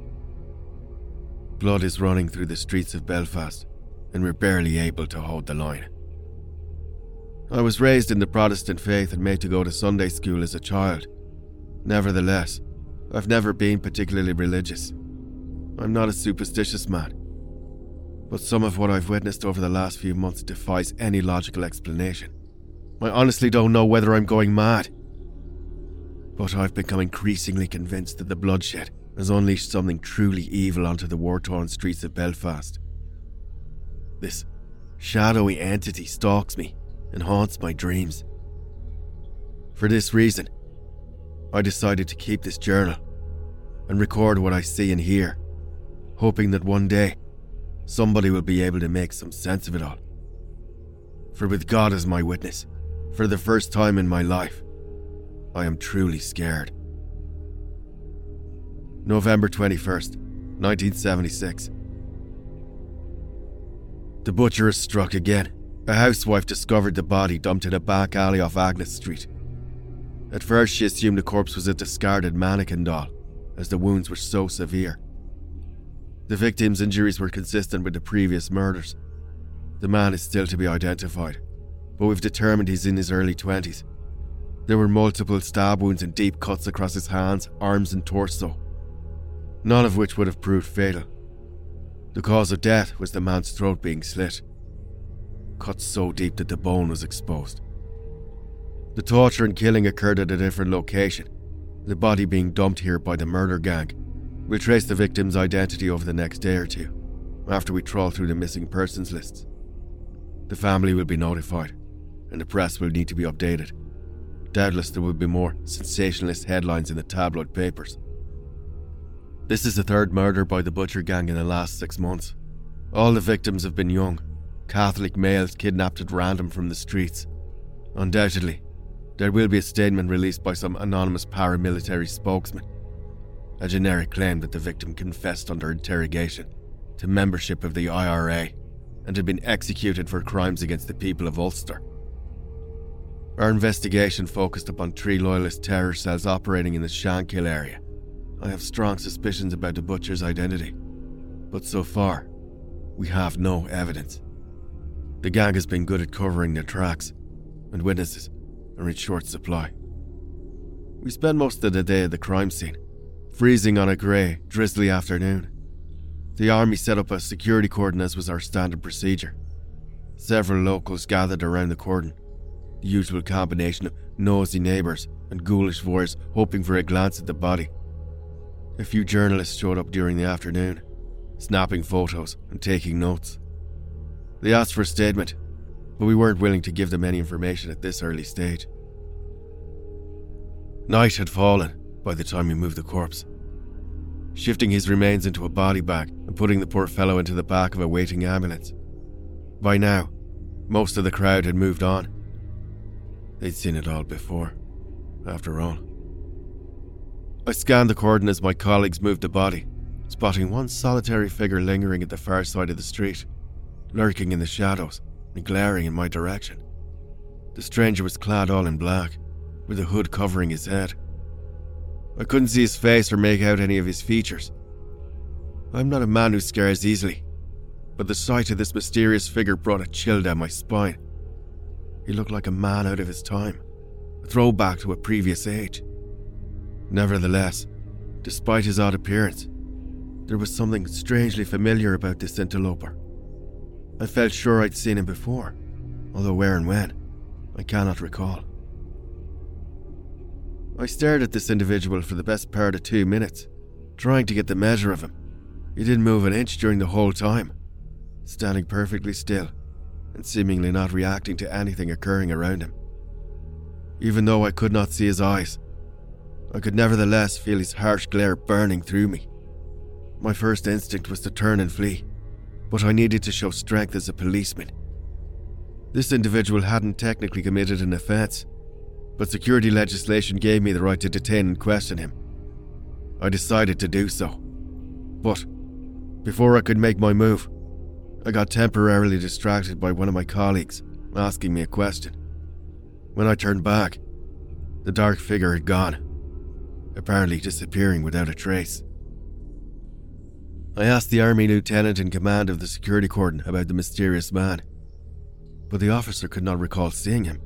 Blood is running through the streets of Belfast, and we're barely able to hold the line. I was raised in the Protestant faith and made to go to Sunday school as a child. Nevertheless, I've never been particularly religious. I'm not a superstitious man. But some of what I've witnessed over the last few months defies any logical explanation. I honestly don't know whether I'm going mad. But I've become increasingly convinced that the bloodshed has unleashed something truly evil onto the war torn streets of Belfast. This shadowy entity stalks me and haunts my dreams. For this reason, I decided to keep this journal and record what I see and hear, hoping that one day somebody will be able to make some sense of it all. For with God as my witness, for the first time in my life, I am truly scared. November 21st, 1976. The butcher has struck again. A housewife discovered the body dumped in a back alley off Agnes Street. At first, she assumed the corpse was a discarded mannequin doll, as the wounds were so severe. The victim's injuries were consistent with the previous murders. The man is still to be identified, but we've determined he's in his early 20s. There were multiple stab wounds and deep cuts across his hands, arms, and torso, none of which would have proved fatal. The cause of death was the man's throat being slit, cut so deep that the bone was exposed. The torture and killing occurred at a different location, the body being dumped here by the murder gang. We'll trace the victim's identity over the next day or two, after we trawl through the missing persons lists. The family will be notified, and the press will need to be updated. Doubtless there will be more sensationalist headlines in the tabloid papers. This is the third murder by the Butcher Gang in the last six months. All the victims have been young, Catholic males kidnapped at random from the streets. Undoubtedly, there will be a statement released by some anonymous paramilitary spokesman. A generic claim that the victim confessed under interrogation to membership of the IRA and had been executed for crimes against the people of Ulster. Our investigation focused upon three loyalist terror cells operating in the Shankill area. I have strong suspicions about the butcher's identity, but so far, we have no evidence. The gang has been good at covering their tracks, and witnesses are in short supply. We spent most of the day at the crime scene, freezing on a grey, drizzly afternoon. The army set up a security cordon as was our standard procedure. Several locals gathered around the cordon, the usual combination of nosy neighbours and ghoulish voyeurs hoping for a glance at the body. A few journalists showed up during the afternoon, snapping photos and taking notes. They asked for a statement, but we weren't willing to give them any information at this early stage. Night had fallen by the time we moved the corpse, shifting his remains into a body bag and putting the poor fellow into the back of a waiting ambulance. By now, most of the crowd had moved on. They'd seen it all before, after all. I scanned the cordon as my colleagues moved the body, spotting one solitary figure lingering at the far side of the street lurking in the shadows, and glaring in my direction. The stranger was clad all in black, with a hood covering his head. I couldn't see his face or make out any of his features. I'm not a man who scares easily, but the sight of this mysterious figure brought a chill down my spine. He looked like a man out of his time, a throwback to a previous age. Nevertheless, despite his odd appearance, there was something strangely familiar about this interloper. I felt sure I'd seen him before, although where and when, I cannot recall. I stared at this individual for the best part of two minutes, trying to get the measure of him. He didn't move an inch during the whole time, standing perfectly still and seemingly not reacting to anything occurring around him. Even though I could not see his eyes, I could nevertheless feel his harsh glare burning through me. My first instinct was to turn and flee, but I needed to show strength as a policeman. This individual hadn't technically committed an offence, but security legislation gave me the right to detain and question him. I decided to do so. But before I could make my move, I got temporarily distracted by one of my colleagues asking me a question. When I turned back, the dark figure had gone, apparently disappearing without a trace. I asked the army lieutenant in command of the security cordon about the mysterious man, but the officer could not recall seeing him,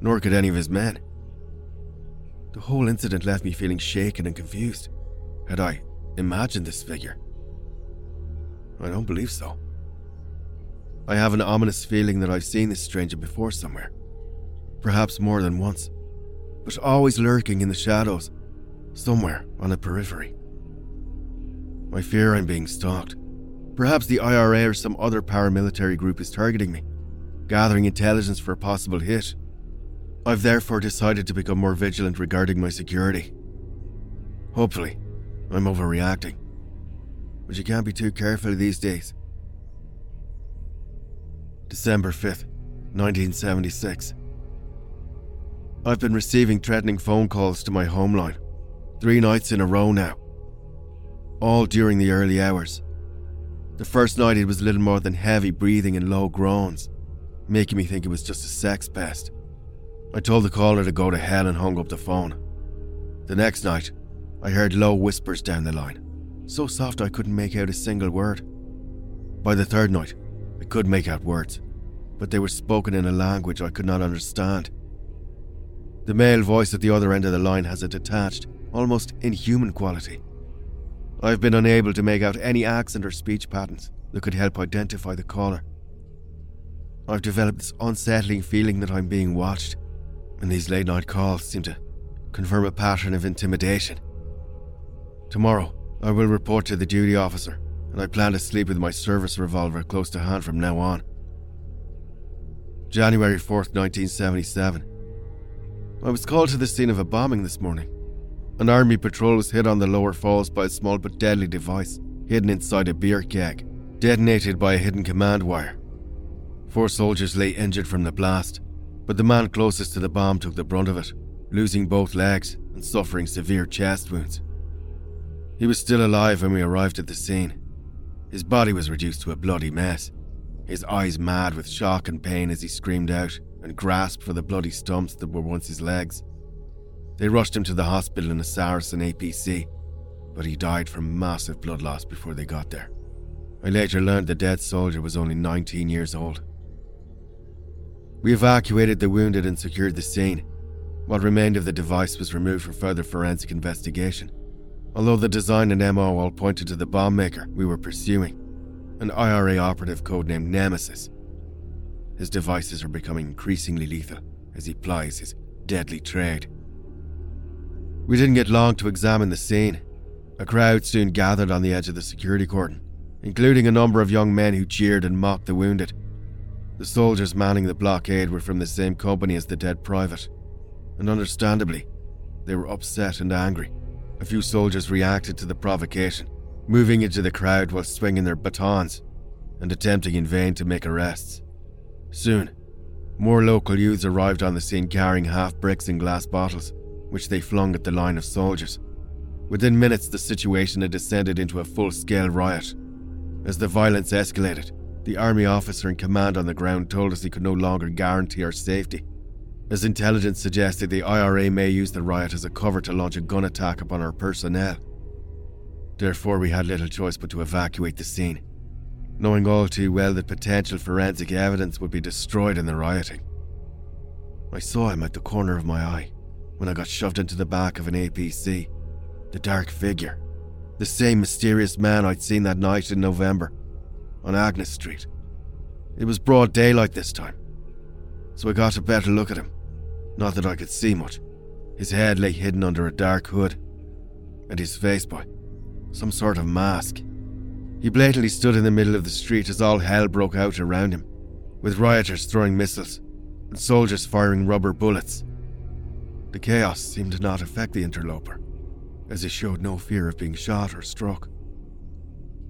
nor could any of his men. The whole incident left me feeling shaken and confused. Had I imagined this figure? I don't believe so. I have an ominous feeling that I've seen this stranger before somewhere. Perhaps more than once, but always lurking in the shadows, somewhere on the periphery. I fear I'm being stalked. Perhaps the IRA or some other paramilitary group is targeting me, gathering intelligence for a possible hit. I've therefore decided to become more vigilant regarding my security. Hopefully, I'm overreacting. But you can't be too careful these days. December 5th, 1976. I've been receiving threatening phone calls to my home line, three nights in a row now, all during the early hours. The first night it was little more than heavy breathing and low groans, making me think it was just a sex pest. I told the caller to go to hell and hung up the phone. The next night, I heard low whispers down the line, so soft I couldn't make out a single word. By the third night, I could make out words, but they were spoken in a language I could not understand. The male voice at the other end of the line has a detached, almost inhuman quality. I've been unable to make out any accent or speech patterns that could help identify the caller. I've developed this unsettling feeling that I'm being watched, and these late night calls seem to confirm a pattern of intimidation. Tomorrow, I will report to the duty officer and I plan to sleep with my service revolver close to hand from now on. January 4th, 1977. I was called to the scene of a bombing this morning. An army patrol was hit on the lower falls by a small but deadly device hidden inside a beer keg, detonated by a hidden command wire. Four soldiers lay injured from the blast, but the man closest to the bomb took the brunt of it, losing both legs and suffering severe chest wounds. He was still alive when we arrived at the scene, his body was reduced to a bloody mess, his eyes mad with shock and pain as he screamed out and grasped for the bloody stumps that were once his legs. They rushed him to the hospital in a Saracen APC, but he died from massive blood loss before they got there. I later learned the dead soldier was only 19 years old. We evacuated the wounded and secured the scene. What remained of the device was removed for further forensic investigation. Although the design and MO all pointed to the bomb maker we were pursuing, an IRA operative codenamed Nemesis. His devices are becoming increasingly lethal as he plies his deadly trade. We didn't get long to examine the scene. A crowd soon gathered on the edge of the security cordon, including a number of young men who cheered and mocked the wounded. The soldiers manning the blockade were from the same company as the dead private, and understandably, they were upset and angry. A few soldiers reacted to the provocation, moving into the crowd while swinging their batons and attempting in vain to make arrests. Soon, more local youths arrived on the scene carrying half bricks and glass bottles, which they flung at the line of soldiers. Within minutes, the situation had descended into a full scale riot. As the violence escalated, The army officer in command on the ground told us he could no longer guarantee our safety, as intelligence suggested the IRA may use the riot as a cover to launch a gun attack upon our personnel. Therefore, we had little choice but to evacuate the scene, knowing all too well that potential forensic evidence would be destroyed in the rioting. I saw him at the corner of my eye when I got shoved into the back of an APC. The dark figure. The same mysterious man I'd seen that night in November on Agnes Street. It was broad daylight this time, so I got a better look at him. Not that I could see much. His head lay hidden under a dark hood, and his face by some sort of mask. He blatantly stood in the middle of the street as all hell broke out around him, with rioters throwing missiles and soldiers firing rubber bullets. The chaos seemed to not affect the interloper, as he showed no fear of being shot or struck.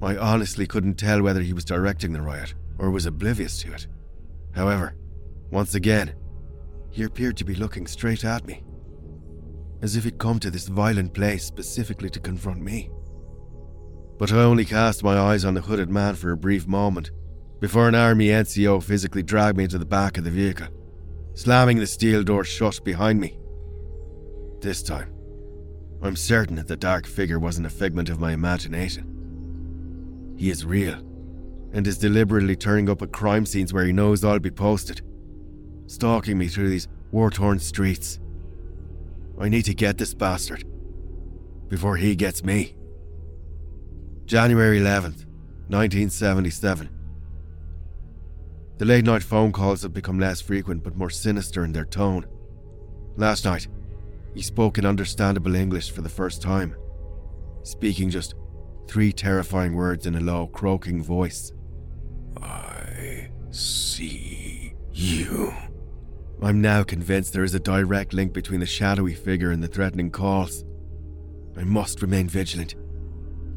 I honestly couldn't tell whether he was directing the riot or was oblivious to it. However, once again, he appeared to be looking straight at me, as if he'd come to this violent place specifically to confront me. But I only cast my eyes on the hooded man for a brief moment before an army NCO physically dragged me into the back of the vehicle, slamming the steel door shut behind me. This time, I'm certain that the dark figure wasn't a figment of my imagination. He is real, and is deliberately turning up at crime scenes where he knows I'll be posted, stalking me through these war torn streets. I need to get this bastard before he gets me. January 11th, 1977. The late night phone calls have become less frequent but more sinister in their tone. Last night, he spoke in understandable English for the first time, speaking just three terrifying words in a low, croaking voice. I see you. I'm now convinced there is a direct link between the shadowy figure and the threatening calls. I must remain vigilant.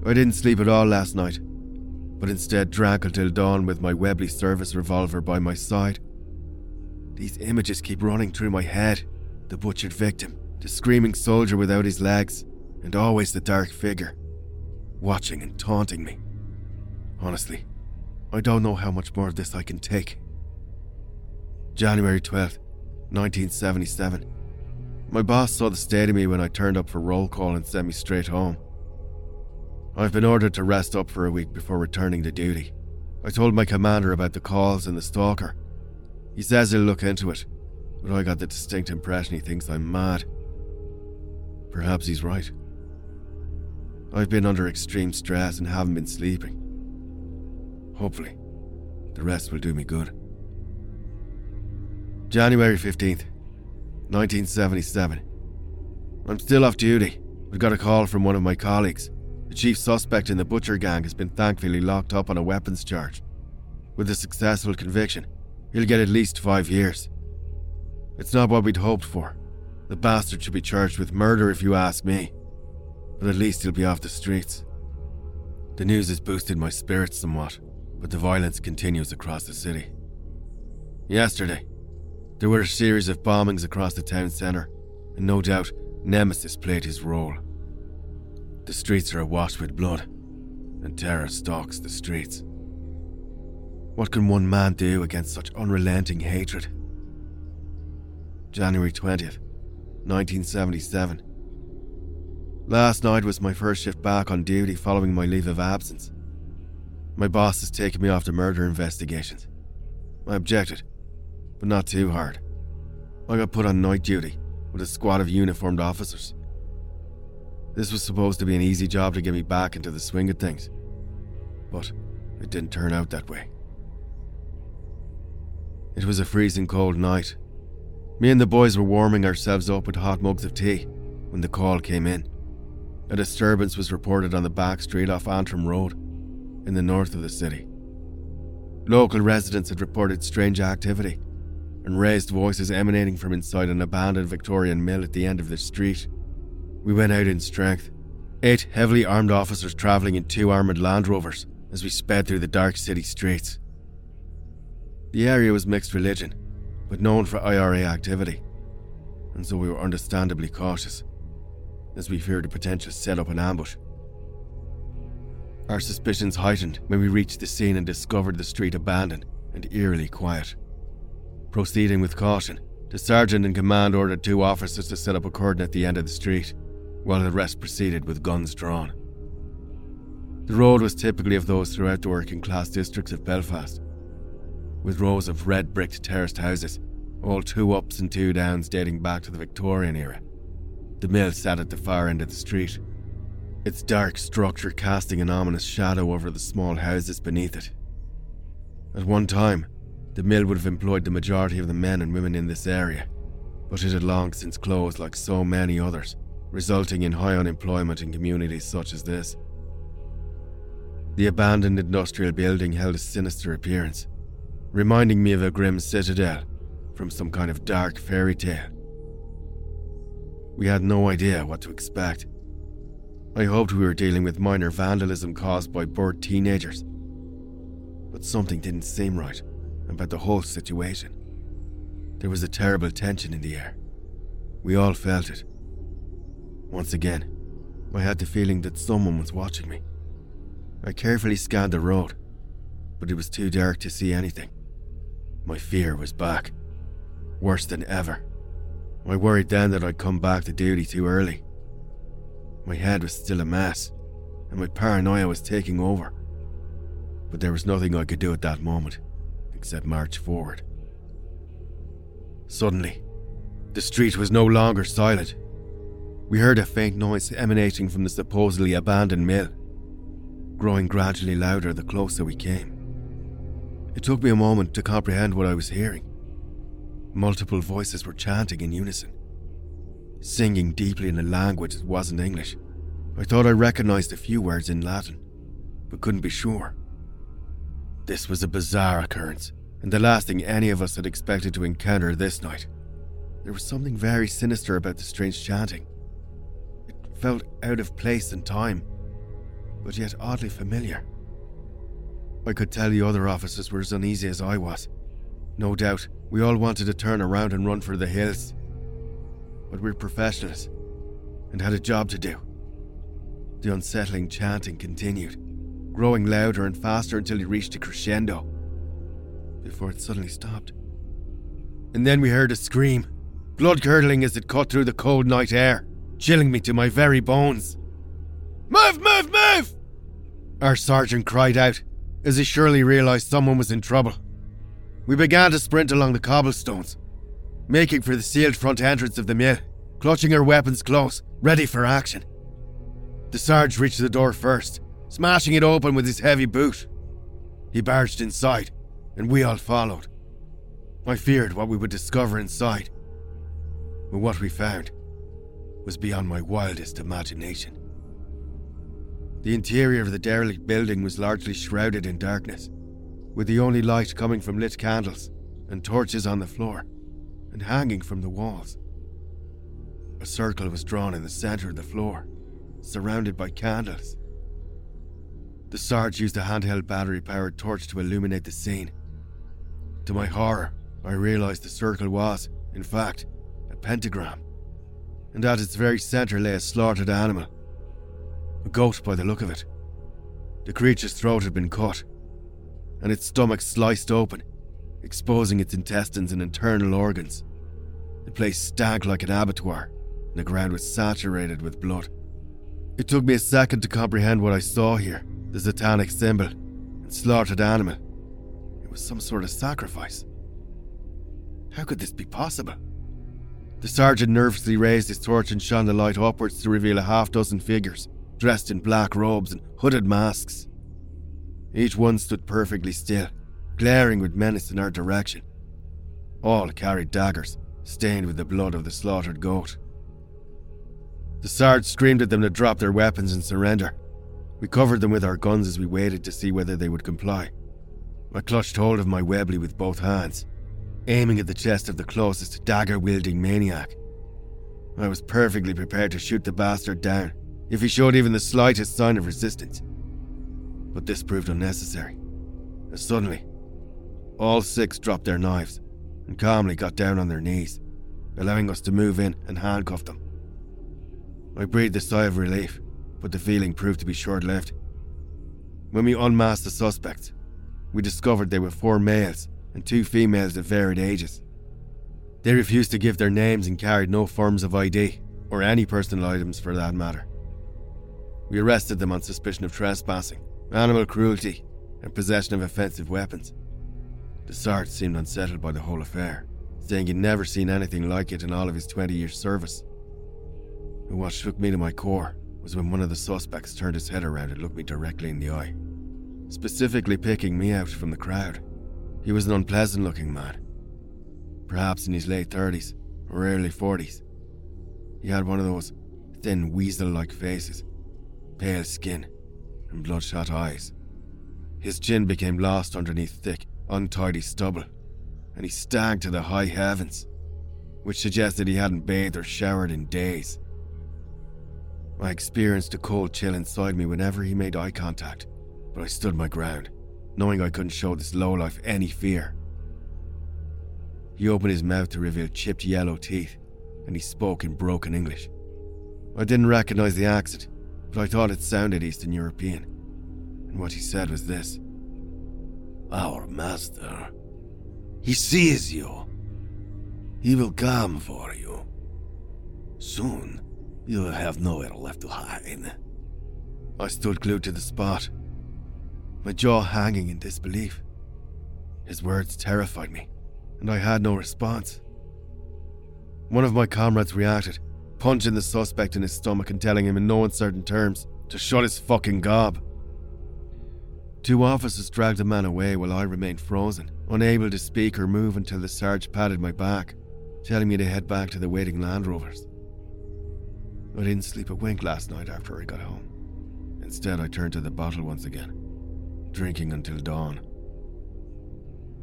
I didn't sleep at all last night, but instead drank until dawn with my Webley service revolver by my side. These images keep running through my head the butchered victim, the screaming soldier without his legs, and always the dark figure, watching and taunting me. Honestly, I don't know how much more of this I can take. January 12th, 1977. My boss saw the state of me when I turned up for roll call and sent me straight home. I've been ordered to rest up for a week before returning to duty. I told my commander about the calls and the stalker. He says he'll look into it, but I got the distinct impression he thinks I'm mad. Perhaps he's right. I've been under extreme stress and haven't been sleeping. Hopefully, the rest will do me good. January 15th, 1977. I'm still off duty, but got a call from one of my colleagues. The chief suspect in the Butcher gang has been thankfully locked up on a weapons charge. With a successful conviction, he'll get at least five years. It's not what we'd hoped for. The bastard should be charged with murder if you ask me. But at least he'll be off the streets. The news has boosted my spirits somewhat, but the violence continues across the city. Yesterday, there were a series of bombings across the town centre, and no doubt Nemesis played his role. The streets are awash with blood, and terror stalks the streets. What can one man do against such unrelenting hatred? January 20th, 1977. Last night was my first shift back on duty following my leave of absence. My boss has taken me off the murder investigations. I objected, but not too hard. I got put on night duty with a squad of uniformed officers. This was supposed to be an easy job to get me back into the swing of things, but it didn't turn out that way. It was a freezing cold night. Me and the boys were warming ourselves up with hot mugs of tea when the call came in. A disturbance was reported on the back street off Antrim Road, in the north of the city. Local residents had reported strange activity and raised voices emanating from inside an abandoned Victorian mill at the end of the street. We went out in strength, eight heavily armed officers travelling in two armoured Land Rovers as we sped through the dark city streets. The area was mixed religion, but known for IRA activity, and so we were understandably cautious, as we feared a potential set up an ambush. Our suspicions heightened when we reached the scene and discovered the street abandoned and eerily quiet. Proceeding with caution, the sergeant in command ordered two officers to set up a cordon at the end of the street, while the rest proceeded with guns drawn. The road was typically of those throughout the working class districts of Belfast, with rows of red bricked terraced houses, all two ups and two downs dating back to the Victorian era. The mill sat at the far end of the street, its dark structure casting an ominous shadow over the small houses beneath it. At one time, the mill would have employed the majority of the men and women in this area, but it had long since closed like so many others, resulting in high unemployment in communities such as this. The abandoned industrial building held a sinister appearance, reminding me of a grim citadel from some kind of dark fairy tale. We had no idea what to expect. I hoped we were dealing with minor vandalism caused by bored teenagers, but something didn't seem right about the whole situation. There was a terrible tension in the air. We all felt it. Once again, I had the feeling that someone was watching me. I carefully scanned the road, but it was too dark to see anything. My fear was back. Worse than ever. I worried then that I'd come back to duty too early. My head was still a mess, and my paranoia was taking over. But there was nothing I could do at that moment except march forward. Suddenly, the street was no longer silent. We heard a faint noise emanating from the supposedly abandoned mill, growing gradually louder the closer we came. It took me a moment to comprehend what I was hearing. Multiple voices were chanting in unison, singing deeply in a language that wasn't English. I thought I recognized a few words in Latin, but couldn't be sure. This was a bizarre occurrence, and the last thing any of us had expected to encounter this night. There was something very sinister about the strange chanting. It felt out of place and time, but yet oddly familiar. I could tell the other officers were as uneasy as I was. No doubt, we all wanted to turn around and run for the hills. But we're professionals and had a job to do. The unsettling chanting continued growing louder and faster until it reached a crescendo, before it suddenly stopped. And then we heard a scream, blood curdling as it cut through the cold night air, chilling me to my very bones. Move, move, move! Our sergeant cried out, as he surely realised someone was in trouble. We began to sprint along the cobblestones, making for the sealed front entrance of the mill, clutching our weapons close, ready for action. The Sarge reached the door first, smashing it open with his heavy boot. He barged inside, and we all followed. I feared what we would discover inside, but what we found was beyond my wildest imagination. The interior of the derelict building was largely shrouded in darkness, with the only light coming from lit candles and torches on the floor and hanging from the walls. A circle was drawn in the center of the floor, surrounded by candles. The Sarge used a handheld battery powered torch to illuminate the scene. To my horror, I realized the circle was, in fact, a pentagram, and at its very center lay a slaughtered animal. A goat by the look of it. The creature's throat had been cut, and its stomach sliced open, exposing its intestines and internal organs. The place stank like an abattoir, and the ground was saturated with blood. It took me a second to comprehend what I saw here the satanic symbol, and slaughtered animal. It was some sort of sacrifice. How could this be possible? The sergeant nervously raised his torch and shone the light upwards to reveal a half dozen figures, dressed in black robes and hooded masks. Each one stood perfectly still, glaring with menace in our direction. All carried daggers, stained with the blood of the slaughtered goat. The sergeant screamed at them to drop their weapons and surrender, we covered them with our guns as we waited to see whether they would comply. I clutched hold of my Webley with both hands, aiming at the chest of the closest dagger wielding maniac. I was perfectly prepared to shoot the bastard down if he showed even the slightest sign of resistance. But this proved unnecessary, as suddenly, all six dropped their knives and calmly got down on their knees, allowing us to move in and handcuff them. I breathed a sigh of relief but the feeling proved to be short lived. When we unmasked the suspects, we discovered they were four males and two females of varied ages. They refused to give their names and carried no forms of ID, or any personal items for that matter. We arrested them on suspicion of trespassing, animal cruelty, and possession of offensive weapons. The Sarge seemed unsettled by the whole affair, saying he'd never seen anything like it in all of his 20 years' service. But what shook me to my core was when one of the suspects turned his head around and looked me directly in the eye, specifically picking me out from the crowd. He was an unpleasant looking man, perhaps in his late 30s or early 40s. He had one of those thin, weasel like faces, pale skin, and bloodshot eyes. His chin became lost underneath thick, untidy stubble, and he stank to the high heavens, which suggested he hadn't bathed or showered in days. I experienced a cold chill inside me whenever he made eye contact, but I stood my ground, knowing I couldn't show this lowlife any fear. He opened his mouth to reveal chipped yellow teeth, and he spoke in broken English. I didn't recognize the accent, but I thought it sounded Eastern European. And what he said was this Our master, he sees you. He will come for you. Soon, you will have nowhere left to hide. I stood glued to the spot, my jaw hanging in disbelief. His words terrified me, and I had no response. One of my comrades reacted, punching the suspect in his stomach and telling him in no uncertain terms to shut his fucking gob. Two officers dragged the man away while I remained frozen, unable to speak or move until the sergeant patted my back, telling me to head back to the waiting Land Rovers. I didn't sleep a wink last night after I got home. Instead, I turned to the bottle once again, drinking until dawn.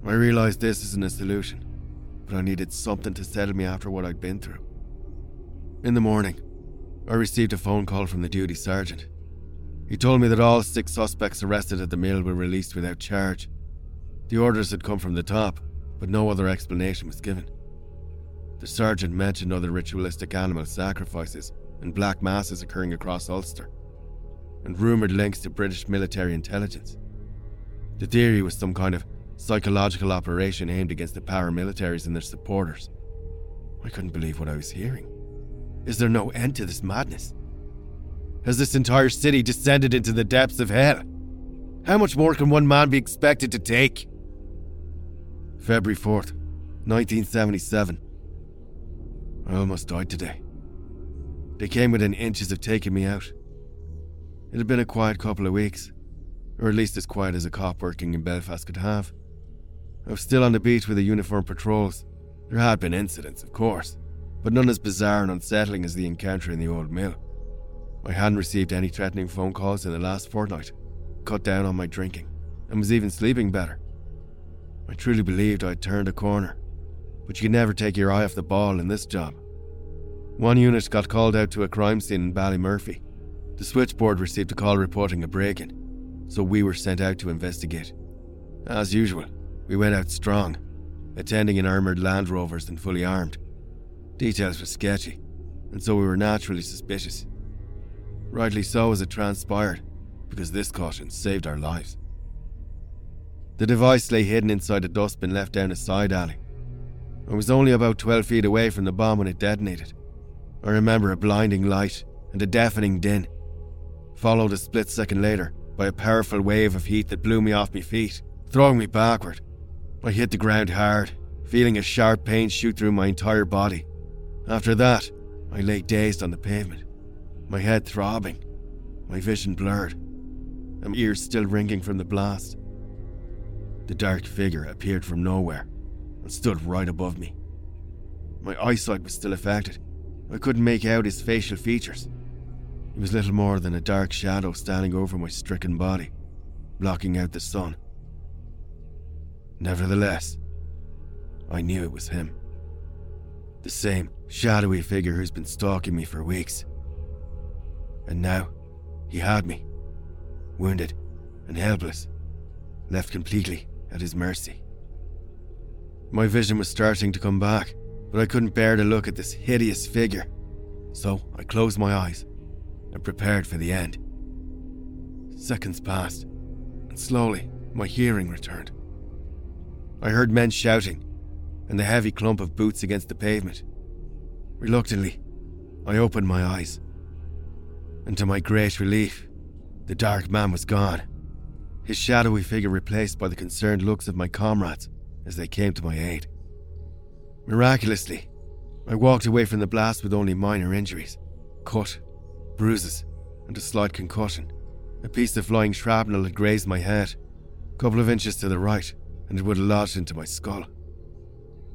I realized this isn't a solution, but I needed something to settle me after what I'd been through. In the morning, I received a phone call from the duty sergeant. He told me that all six suspects arrested at the mill were released without charge. The orders had come from the top, but no other explanation was given. The sergeant mentioned other ritualistic animal sacrifices and black masses occurring across Ulster, and rumoured links to British military intelligence. The theory was some kind of psychological operation aimed against the paramilitaries and their supporters. I couldn't believe what I was hearing. Is there no end to this madness? Has this entire city descended into the depths of hell? How much more can one man be expected to take? February 4th, 1977. I almost died today. They came within inches of taking me out. It had been a quiet couple of weeks, or at least as quiet as a cop working in Belfast could have. I was still on the beach with the uniformed patrols. There had been incidents, of course, but none as bizarre and unsettling as the encounter in the old mill. I hadn't received any threatening phone calls in the last fortnight, cut down on my drinking, and was even sleeping better. I truly believed I'd turned a corner, but you can never take your eye off the ball in this job. One unit got called out to a crime scene in Ballymurphy. The switchboard received a call reporting a break in, so we were sent out to investigate. As usual, we went out strong, attending in armoured Land Rovers and fully armed. Details were sketchy, and so we were naturally suspicious. Rightly so as it transpired, because this caution saved our lives. The device lay hidden inside a dustbin left down a side alley. I was only about 12 feet away from the bomb when it detonated. I remember a blinding light and a deafening din, followed a split second later by a powerful wave of heat that blew me off my feet, throwing me backward. I hit the ground hard, feeling a sharp pain shoot through my entire body. After that, I lay dazed on the pavement, my head throbbing, my vision blurred, and my ears still ringing from the blast. The dark figure appeared from nowhere and stood right above me. My eyesight was still affected, I couldn't make out his facial features. He was little more than a dark shadow standing over my stricken body, blocking out the sun. Nevertheless, I knew it was him. The same shadowy figure who's been stalking me for weeks. And now, he had me, wounded and helpless, left completely at his mercy. My vision was starting to come back, but I couldn't bear to look at this hideous figure. So I closed my eyes and prepared for the end. Seconds passed, and slowly my hearing returned. I heard men shouting and the heavy clump of boots against the pavement. Reluctantly, I opened my eyes, and to my great relief, the dark man was gone, his shadowy figure replaced by the concerned looks of my comrades as they came to my aid. Miraculously, I walked away from the blast with only minor injuries cut, bruises, and a slight concussion. A piece of flying shrapnel had grazed my head, a couple of inches to the right, and it would have lodged into my skull.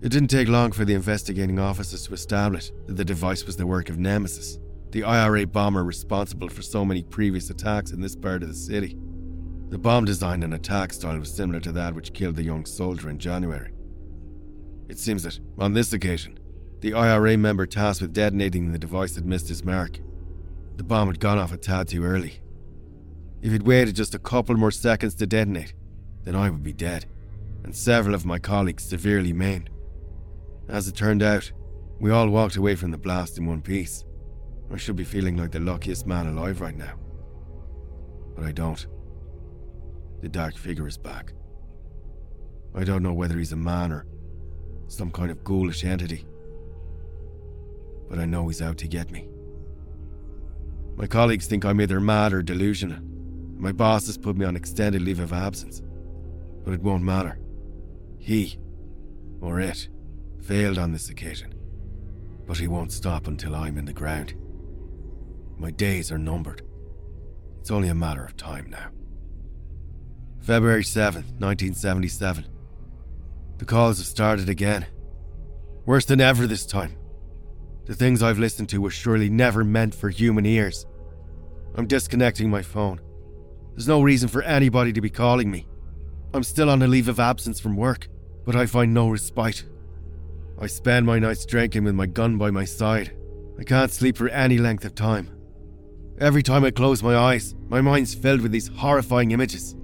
It didn't take long for the investigating officers to establish that the device was the work of Nemesis, the IRA bomber responsible for so many previous attacks in this part of the city. The bomb design and attack style was similar to that which killed the young soldier in January. It seems that, on this occasion, the IRA member tasked with detonating the device had missed his mark. The bomb had gone off a tad too early. If he'd waited just a couple more seconds to detonate, then I would be dead, and several of my colleagues severely maimed. As it turned out, we all walked away from the blast in one piece. I should be feeling like the luckiest man alive right now. But I don't. The dark figure is back. I don't know whether he's a man or some kind of ghoulish entity. But I know he's out to get me. My colleagues think I'm either mad or delusional. My boss has put me on extended leave of absence. But it won't matter. He, or it, failed on this occasion. But he won't stop until I'm in the ground. My days are numbered. It's only a matter of time now. February 7th, 1977. The calls have started again. Worse than ever this time. The things I've listened to were surely never meant for human ears. I'm disconnecting my phone. There's no reason for anybody to be calling me. I'm still on a leave of absence from work, but I find no respite. I spend my nights drinking with my gun by my side. I can't sleep for any length of time. Every time I close my eyes, my mind's filled with these horrifying images.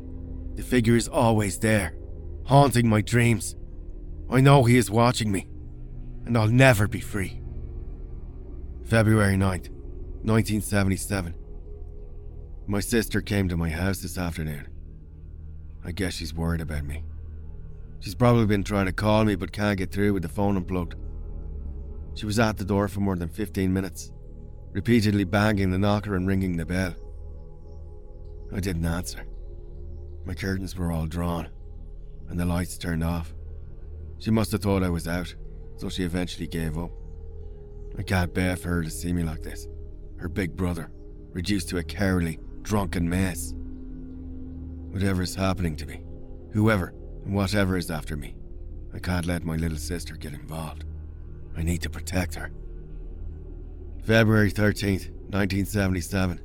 The figure is always there, haunting my dreams. I know he is watching me, and I'll never be free. February 9th, 1977. My sister came to my house this afternoon. I guess she's worried about me. She's probably been trying to call me but can't get through with the phone unplugged. She was at the door for more than 15 minutes, repeatedly banging the knocker and ringing the bell. I didn't answer. My curtains were all drawn, and the lights turned off. She must have thought I was out, so she eventually gave up. I can't bear for her to see me like this. Her big brother, reduced to a cowardly, drunken mess. Whatever is happening to me, whoever whatever is after me, I can't let my little sister get involved. I need to protect her. February 13th, 1977.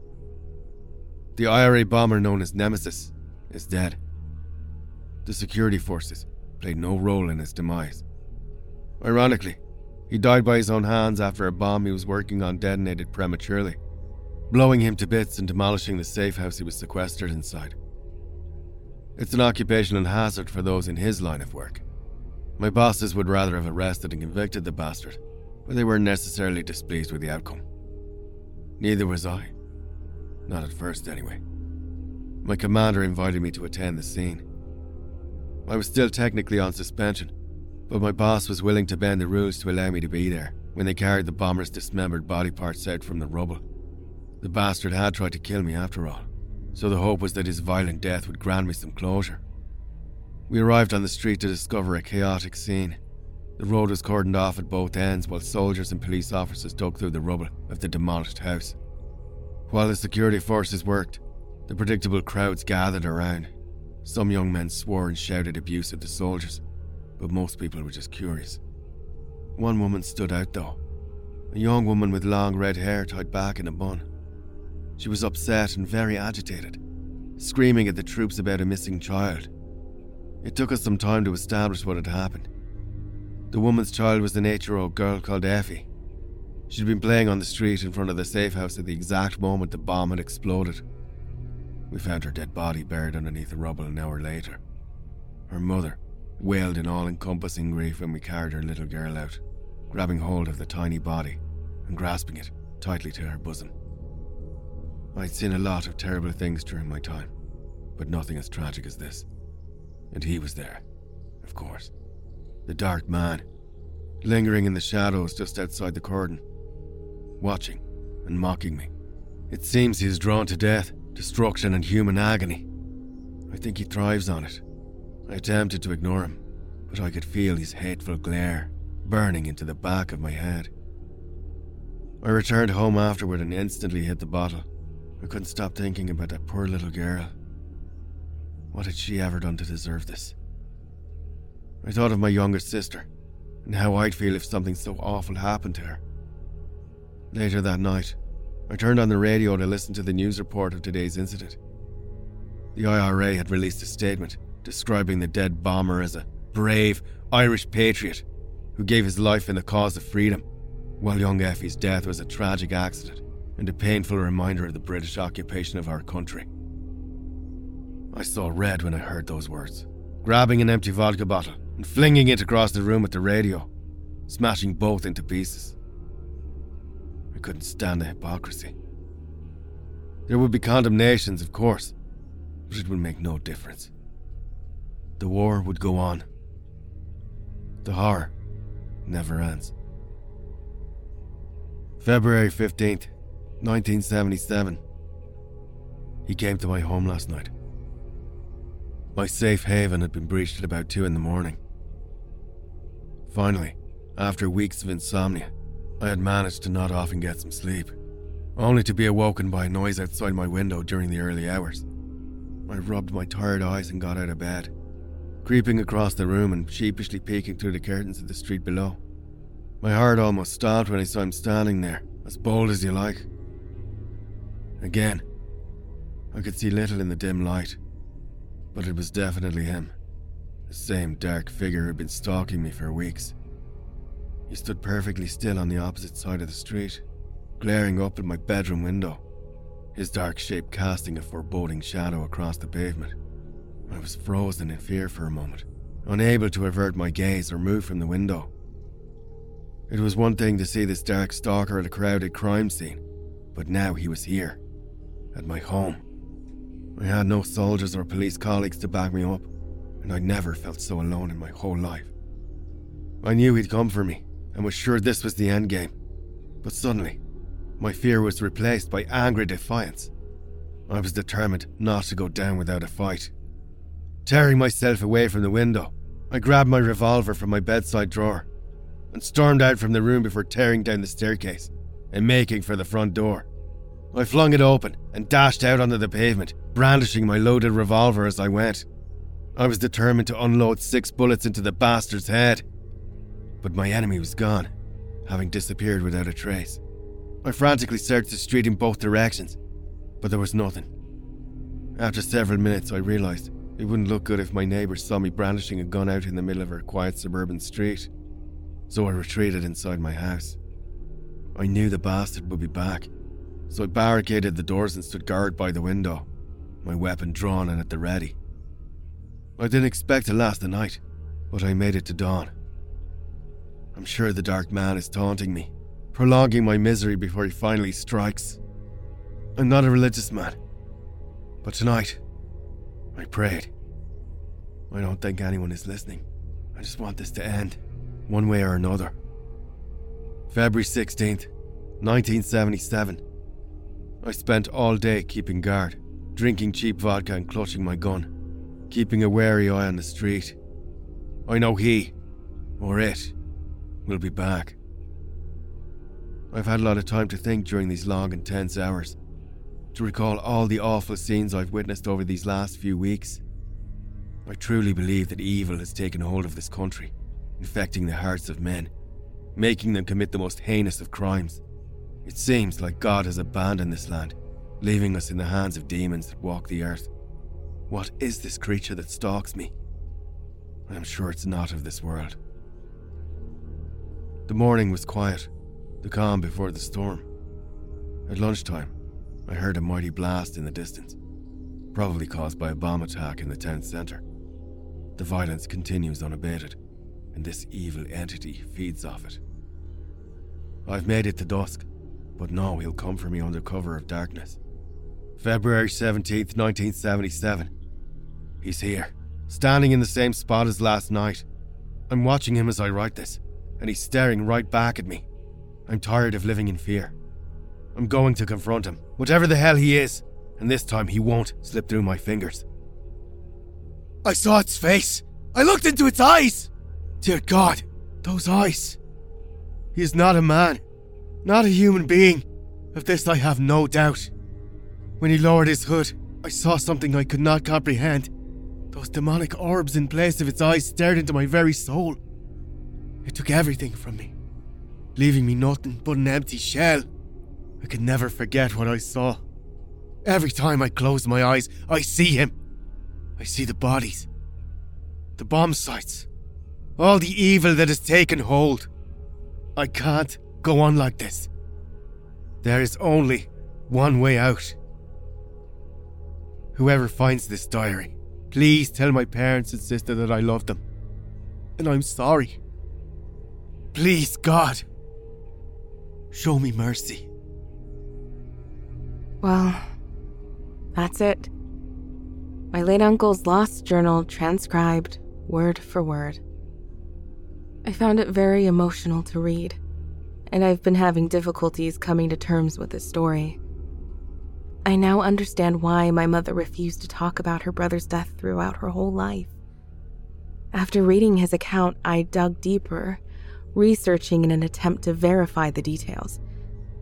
The IRA bomber known as Nemesis is dead. The security forces played no role in his demise. Ironically, he died by his own hands after a bomb he was working on detonated prematurely, blowing him to bits and demolishing the safe house he was sequestered inside. It's an occupational hazard for those in his line of work. My bosses would rather have arrested and convicted the bastard, but they weren't necessarily displeased with the outcome. Neither was I. Not at first, anyway. My commander invited me to attend the scene. I was still technically on suspension, but my boss was willing to bend the rules to allow me to be there when they carried the bomber's dismembered body parts out from the rubble. The bastard had tried to kill me after all so the hope was that his violent death would grant me some closure. We arrived on the street to discover a chaotic scene. The road was cordoned off at both ends while soldiers and police officers dug through the rubble of the demolished house. While the security forces worked, the predictable crowds gathered around. Some young men swore and shouted abuse at the soldiers, but most people were just curious. One woman stood out though a young woman with long red hair tied back in a bun. She was upset and very agitated, screaming at the troops about a missing child. It took us some time to establish what had happened. The woman's child was an eight year old girl called Effie. She'd been playing on the street in front of the safe house at the exact moment the bomb had exploded. We found her dead body buried underneath the rubble an hour later. Her mother wailed in all encompassing grief when we carried her little girl out, grabbing hold of the tiny body and grasping it tightly to her bosom. I'd seen a lot of terrible things during my time. but nothing as tragic as this. And he was there, of course. The dark man, lingering in the shadows just outside the cordon, watching and mocking me. It seems he is drawn to death, destruction, and human agony. I think he thrives on it. I attempted to ignore him, but I could feel his hateful glare burning into the back of my head. I returned home afterward and instantly hit the bottle. I couldn't stop thinking about that poor little girl. What had she ever done to deserve this? I thought of my younger sister and how I'd feel if something so awful happened to her. Later that night, I turned on the radio to listen to the news report of today's incident. The IRA had released a statement describing the dead bomber as a brave Irish patriot who gave his life in the cause of freedom, while young Effie's death was a tragic accident and a painful reminder of the British occupation of our country. I saw red when I heard those words, grabbing an empty vodka bottle and flinging it across the room at the radio, smashing both into pieces. I couldn't stand the hypocrisy. There would be condemnations, of course, but it would make no difference. The war would go on. The horror never ends. February 15th, 1977. He came to my home last night. My safe haven had been breached at about 2 in the morning. Finally, after weeks of insomnia, I had managed to not often get some sleep, only to be awoken by a noise outside my window during the early hours. I rubbed my tired eyes and got out of bed, creeping across the room and sheepishly peeking through the curtains of the street below. My heart almost stopped when I saw him standing there, as bold as you like. Again, I could see little in the dim light, but it was definitely him. The same dark figure who'd been stalking me for weeks. He stood perfectly still on the opposite side of the street, glaring up at my bedroom window, his dark shape casting a foreboding shadow across the pavement. I was frozen in fear for a moment, unable to avert my gaze or move from the window. It was one thing to see this dark stalker at a crowded crime scene, but now he was here, at my home. I had no soldiers or police colleagues to back me up, and I never felt so alone in my whole life. I knew he'd come for me, and was sure this was the end game. But suddenly, my fear was replaced by angry defiance. I was determined not to go down without a fight. Tearing myself away from the window, I grabbed my revolver from my bedside drawer and stormed out from the room before tearing down the staircase and making for the front door. I flung it open and dashed out onto the pavement, brandishing my loaded revolver as I went. I was determined to unload six bullets into the bastard's head. But my enemy was gone, having disappeared without a trace. I frantically searched the street in both directions, but there was nothing. After several minutes, I realised it wouldn't look good if my neighbours saw me brandishing a gun out in the middle of a quiet suburban street so I retreated inside my house. I knew the bastard would be back, so I barricaded the doors and stood guard by the window, my weapon drawn and at the ready. I didn't expect to last the night, but I made it to dawn. I'm sure the dark man is taunting me, prolonging my misery before he finally strikes. I'm not a religious man, but tonight, I prayed. I don't think anyone is listening. I just want this to end one way or another. February 16th, 1977. I spent all day keeping guard, drinking cheap vodka and clutching my gun, keeping a wary eye on the street. I know he, or it, will be back. I've had a lot of time to think during these long and tense hours, to recall all the awful scenes I've witnessed over these last few weeks. I truly believe that evil has taken hold of this country infecting the hearts of men, making them commit the most heinous of crimes. It seems like God has abandoned this land, leaving us in the hands of demons that walk the earth. What is this creature that stalks me? I am sure it's not of this world. The morning was quiet, the calm before the storm. At lunchtime, I heard a mighty blast in the distance, probably caused by a bomb attack in the town centre. The violence continues unabated and this evil entity feeds off it. I've made it to dusk, but no, he'll come for me under cover of darkness. February 17th, 1977. He's here, standing in the same spot as last night. I'm watching him as I write this, and he's staring right back at me. I'm tired of living in fear. I'm going to confront him, whatever the hell he is, and this time he won't slip through my fingers. I saw its face. I looked into its eyes. Dear God, those eyes. He is not a man, not a human being. Of this I have no doubt. When he lowered his hood, I saw something I could not comprehend. Those demonic orbs in place of its eyes stared into my very soul. It took everything from me, leaving me nothing but an empty shell. I can never forget what I saw. Every time I close my eyes, I see him. I see the bodies, the bomb sites, all the evil that has taken hold. I can't go on like this. There is only one way out. Whoever finds this diary, please tell my parents and sister that I love them. And I'm sorry. Please, God, show me mercy. Well, that's it. My late uncle's lost journal transcribed word for word. I found it very emotional to read, and I've been having difficulties coming to terms with the story. I now understand why my mother refused to talk about her brother's death throughout her whole life. After reading his account, I dug deeper, researching in an attempt to verify the details.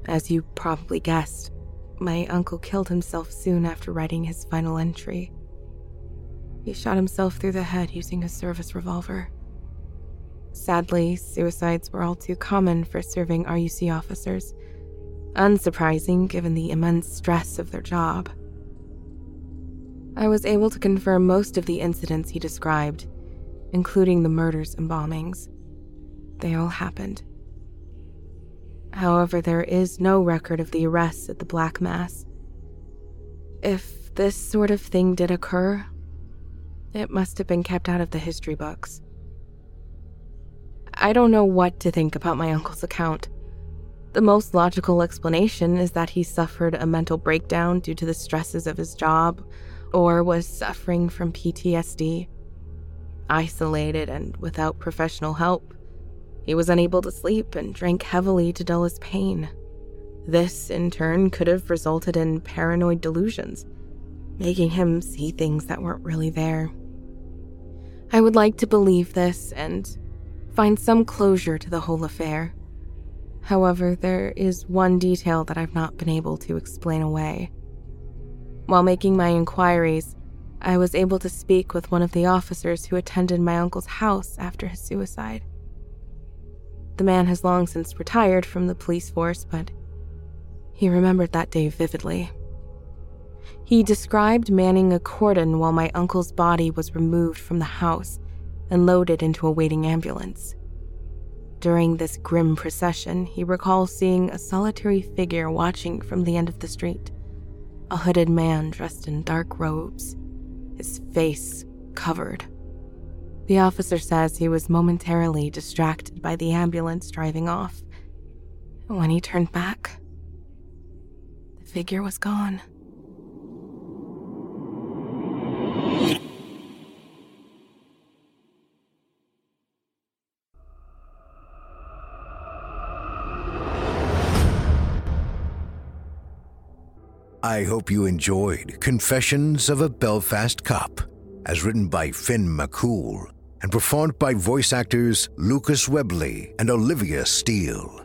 As you probably guessed, my uncle killed himself soon after writing his final entry. He shot himself through the head using a service revolver. Sadly, suicides were all too common for serving RUC officers. Unsurprising given the immense stress of their job. I was able to confirm most of the incidents he described, including the murders and bombings. They all happened. However, there is no record of the arrests at the Black Mass. If this sort of thing did occur, it must have been kept out of the history books. I don't know what to think about my uncle's account. The most logical explanation is that he suffered a mental breakdown due to the stresses of his job or was suffering from PTSD. Isolated and without professional help, he was unable to sleep and drank heavily to dull his pain. This, in turn, could have resulted in paranoid delusions, making him see things that weren't really there. I would like to believe this and find some closure to the whole affair. However, there is one detail that I've not been able to explain away. While making my inquiries, I was able to speak with one of the officers who attended my uncle's house after his suicide. The man has long since retired from the police force, but he remembered that day vividly. He described manning a cordon while my uncle's body was removed from the house and loaded into a waiting ambulance. During this grim procession, he recalls seeing a solitary figure watching from the end of the street. A hooded man dressed in dark robes, his face covered. The officer says he was momentarily distracted by the ambulance driving off. When he turned back, the figure was gone. I hope you enjoyed Confessions of a Belfast Cop, as written by Finn MacCool and performed by voice actors Lucas Webley and Olivia Steele.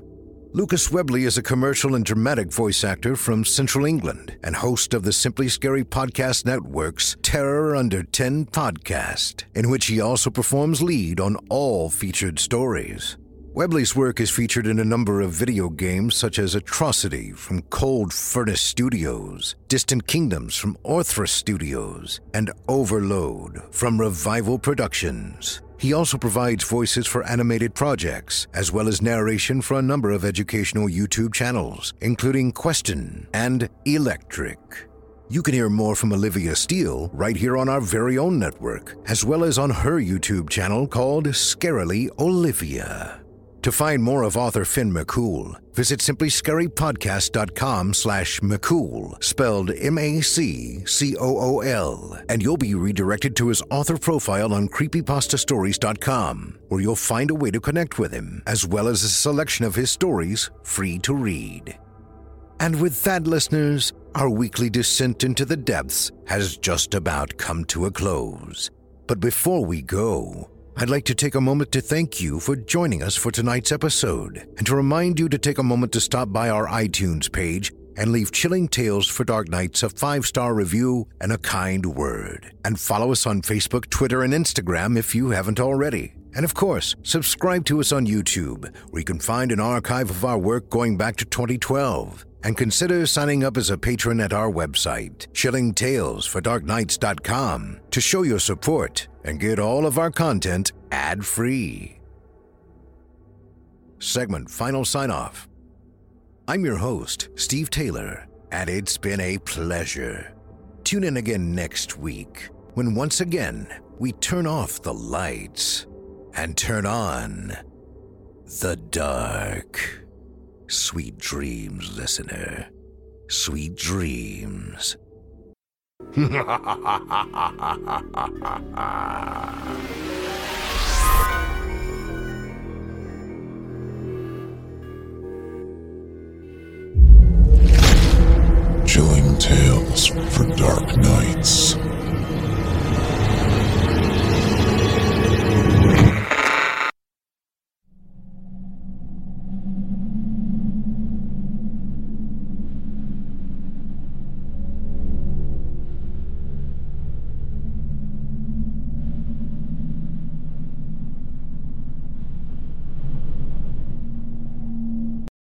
Lucas Webley is a commercial and dramatic voice actor from Central England and host of the Simply Scary Podcast Network's Terror Under 10 podcast, in which he also performs lead on all featured stories. Webley's work is featured in a number of video games such as Atrocity from Cold Furnace Studios, Distant Kingdoms from Orthra Studios, and Overload from Revival Productions. He also provides voices for animated projects, as well as narration for a number of educational YouTube channels, including Question and Electric. You can hear more from Olivia Steele right here on our very own network, as well as on her YouTube channel called Scarily Olivia. To find more of author Finn MacCool, visit simplyscarypodcast.com slash MacCool, spelled M-A-C-C-O-O-L, and you'll be redirected to his author profile on creepypastastories.com, where you'll find a way to connect with him, as well as a selection of his stories free to read. And with that, listeners, our weekly descent into the depths has just about come to a close. But before we go, I'd like to take a moment to thank you for joining us for tonight's episode and to remind you to take a moment to stop by our iTunes page and leave Chilling Tales for Dark Nights a five star review and a kind word. And follow us on Facebook, Twitter, and Instagram if you haven't already. And of course, subscribe to us on YouTube, where you can find an archive of our work going back to 2012. And consider signing up as a patron at our website, chillingtalesfordarknights.com, to show your support and get all of our content ad free. Segment final sign off. I'm your host, Steve Taylor, and it's been a pleasure. Tune in again next week when once again we turn off the lights and turn on the dark. Sweet dreams, listener. Sweet dreams. Chilling tales for dark nights.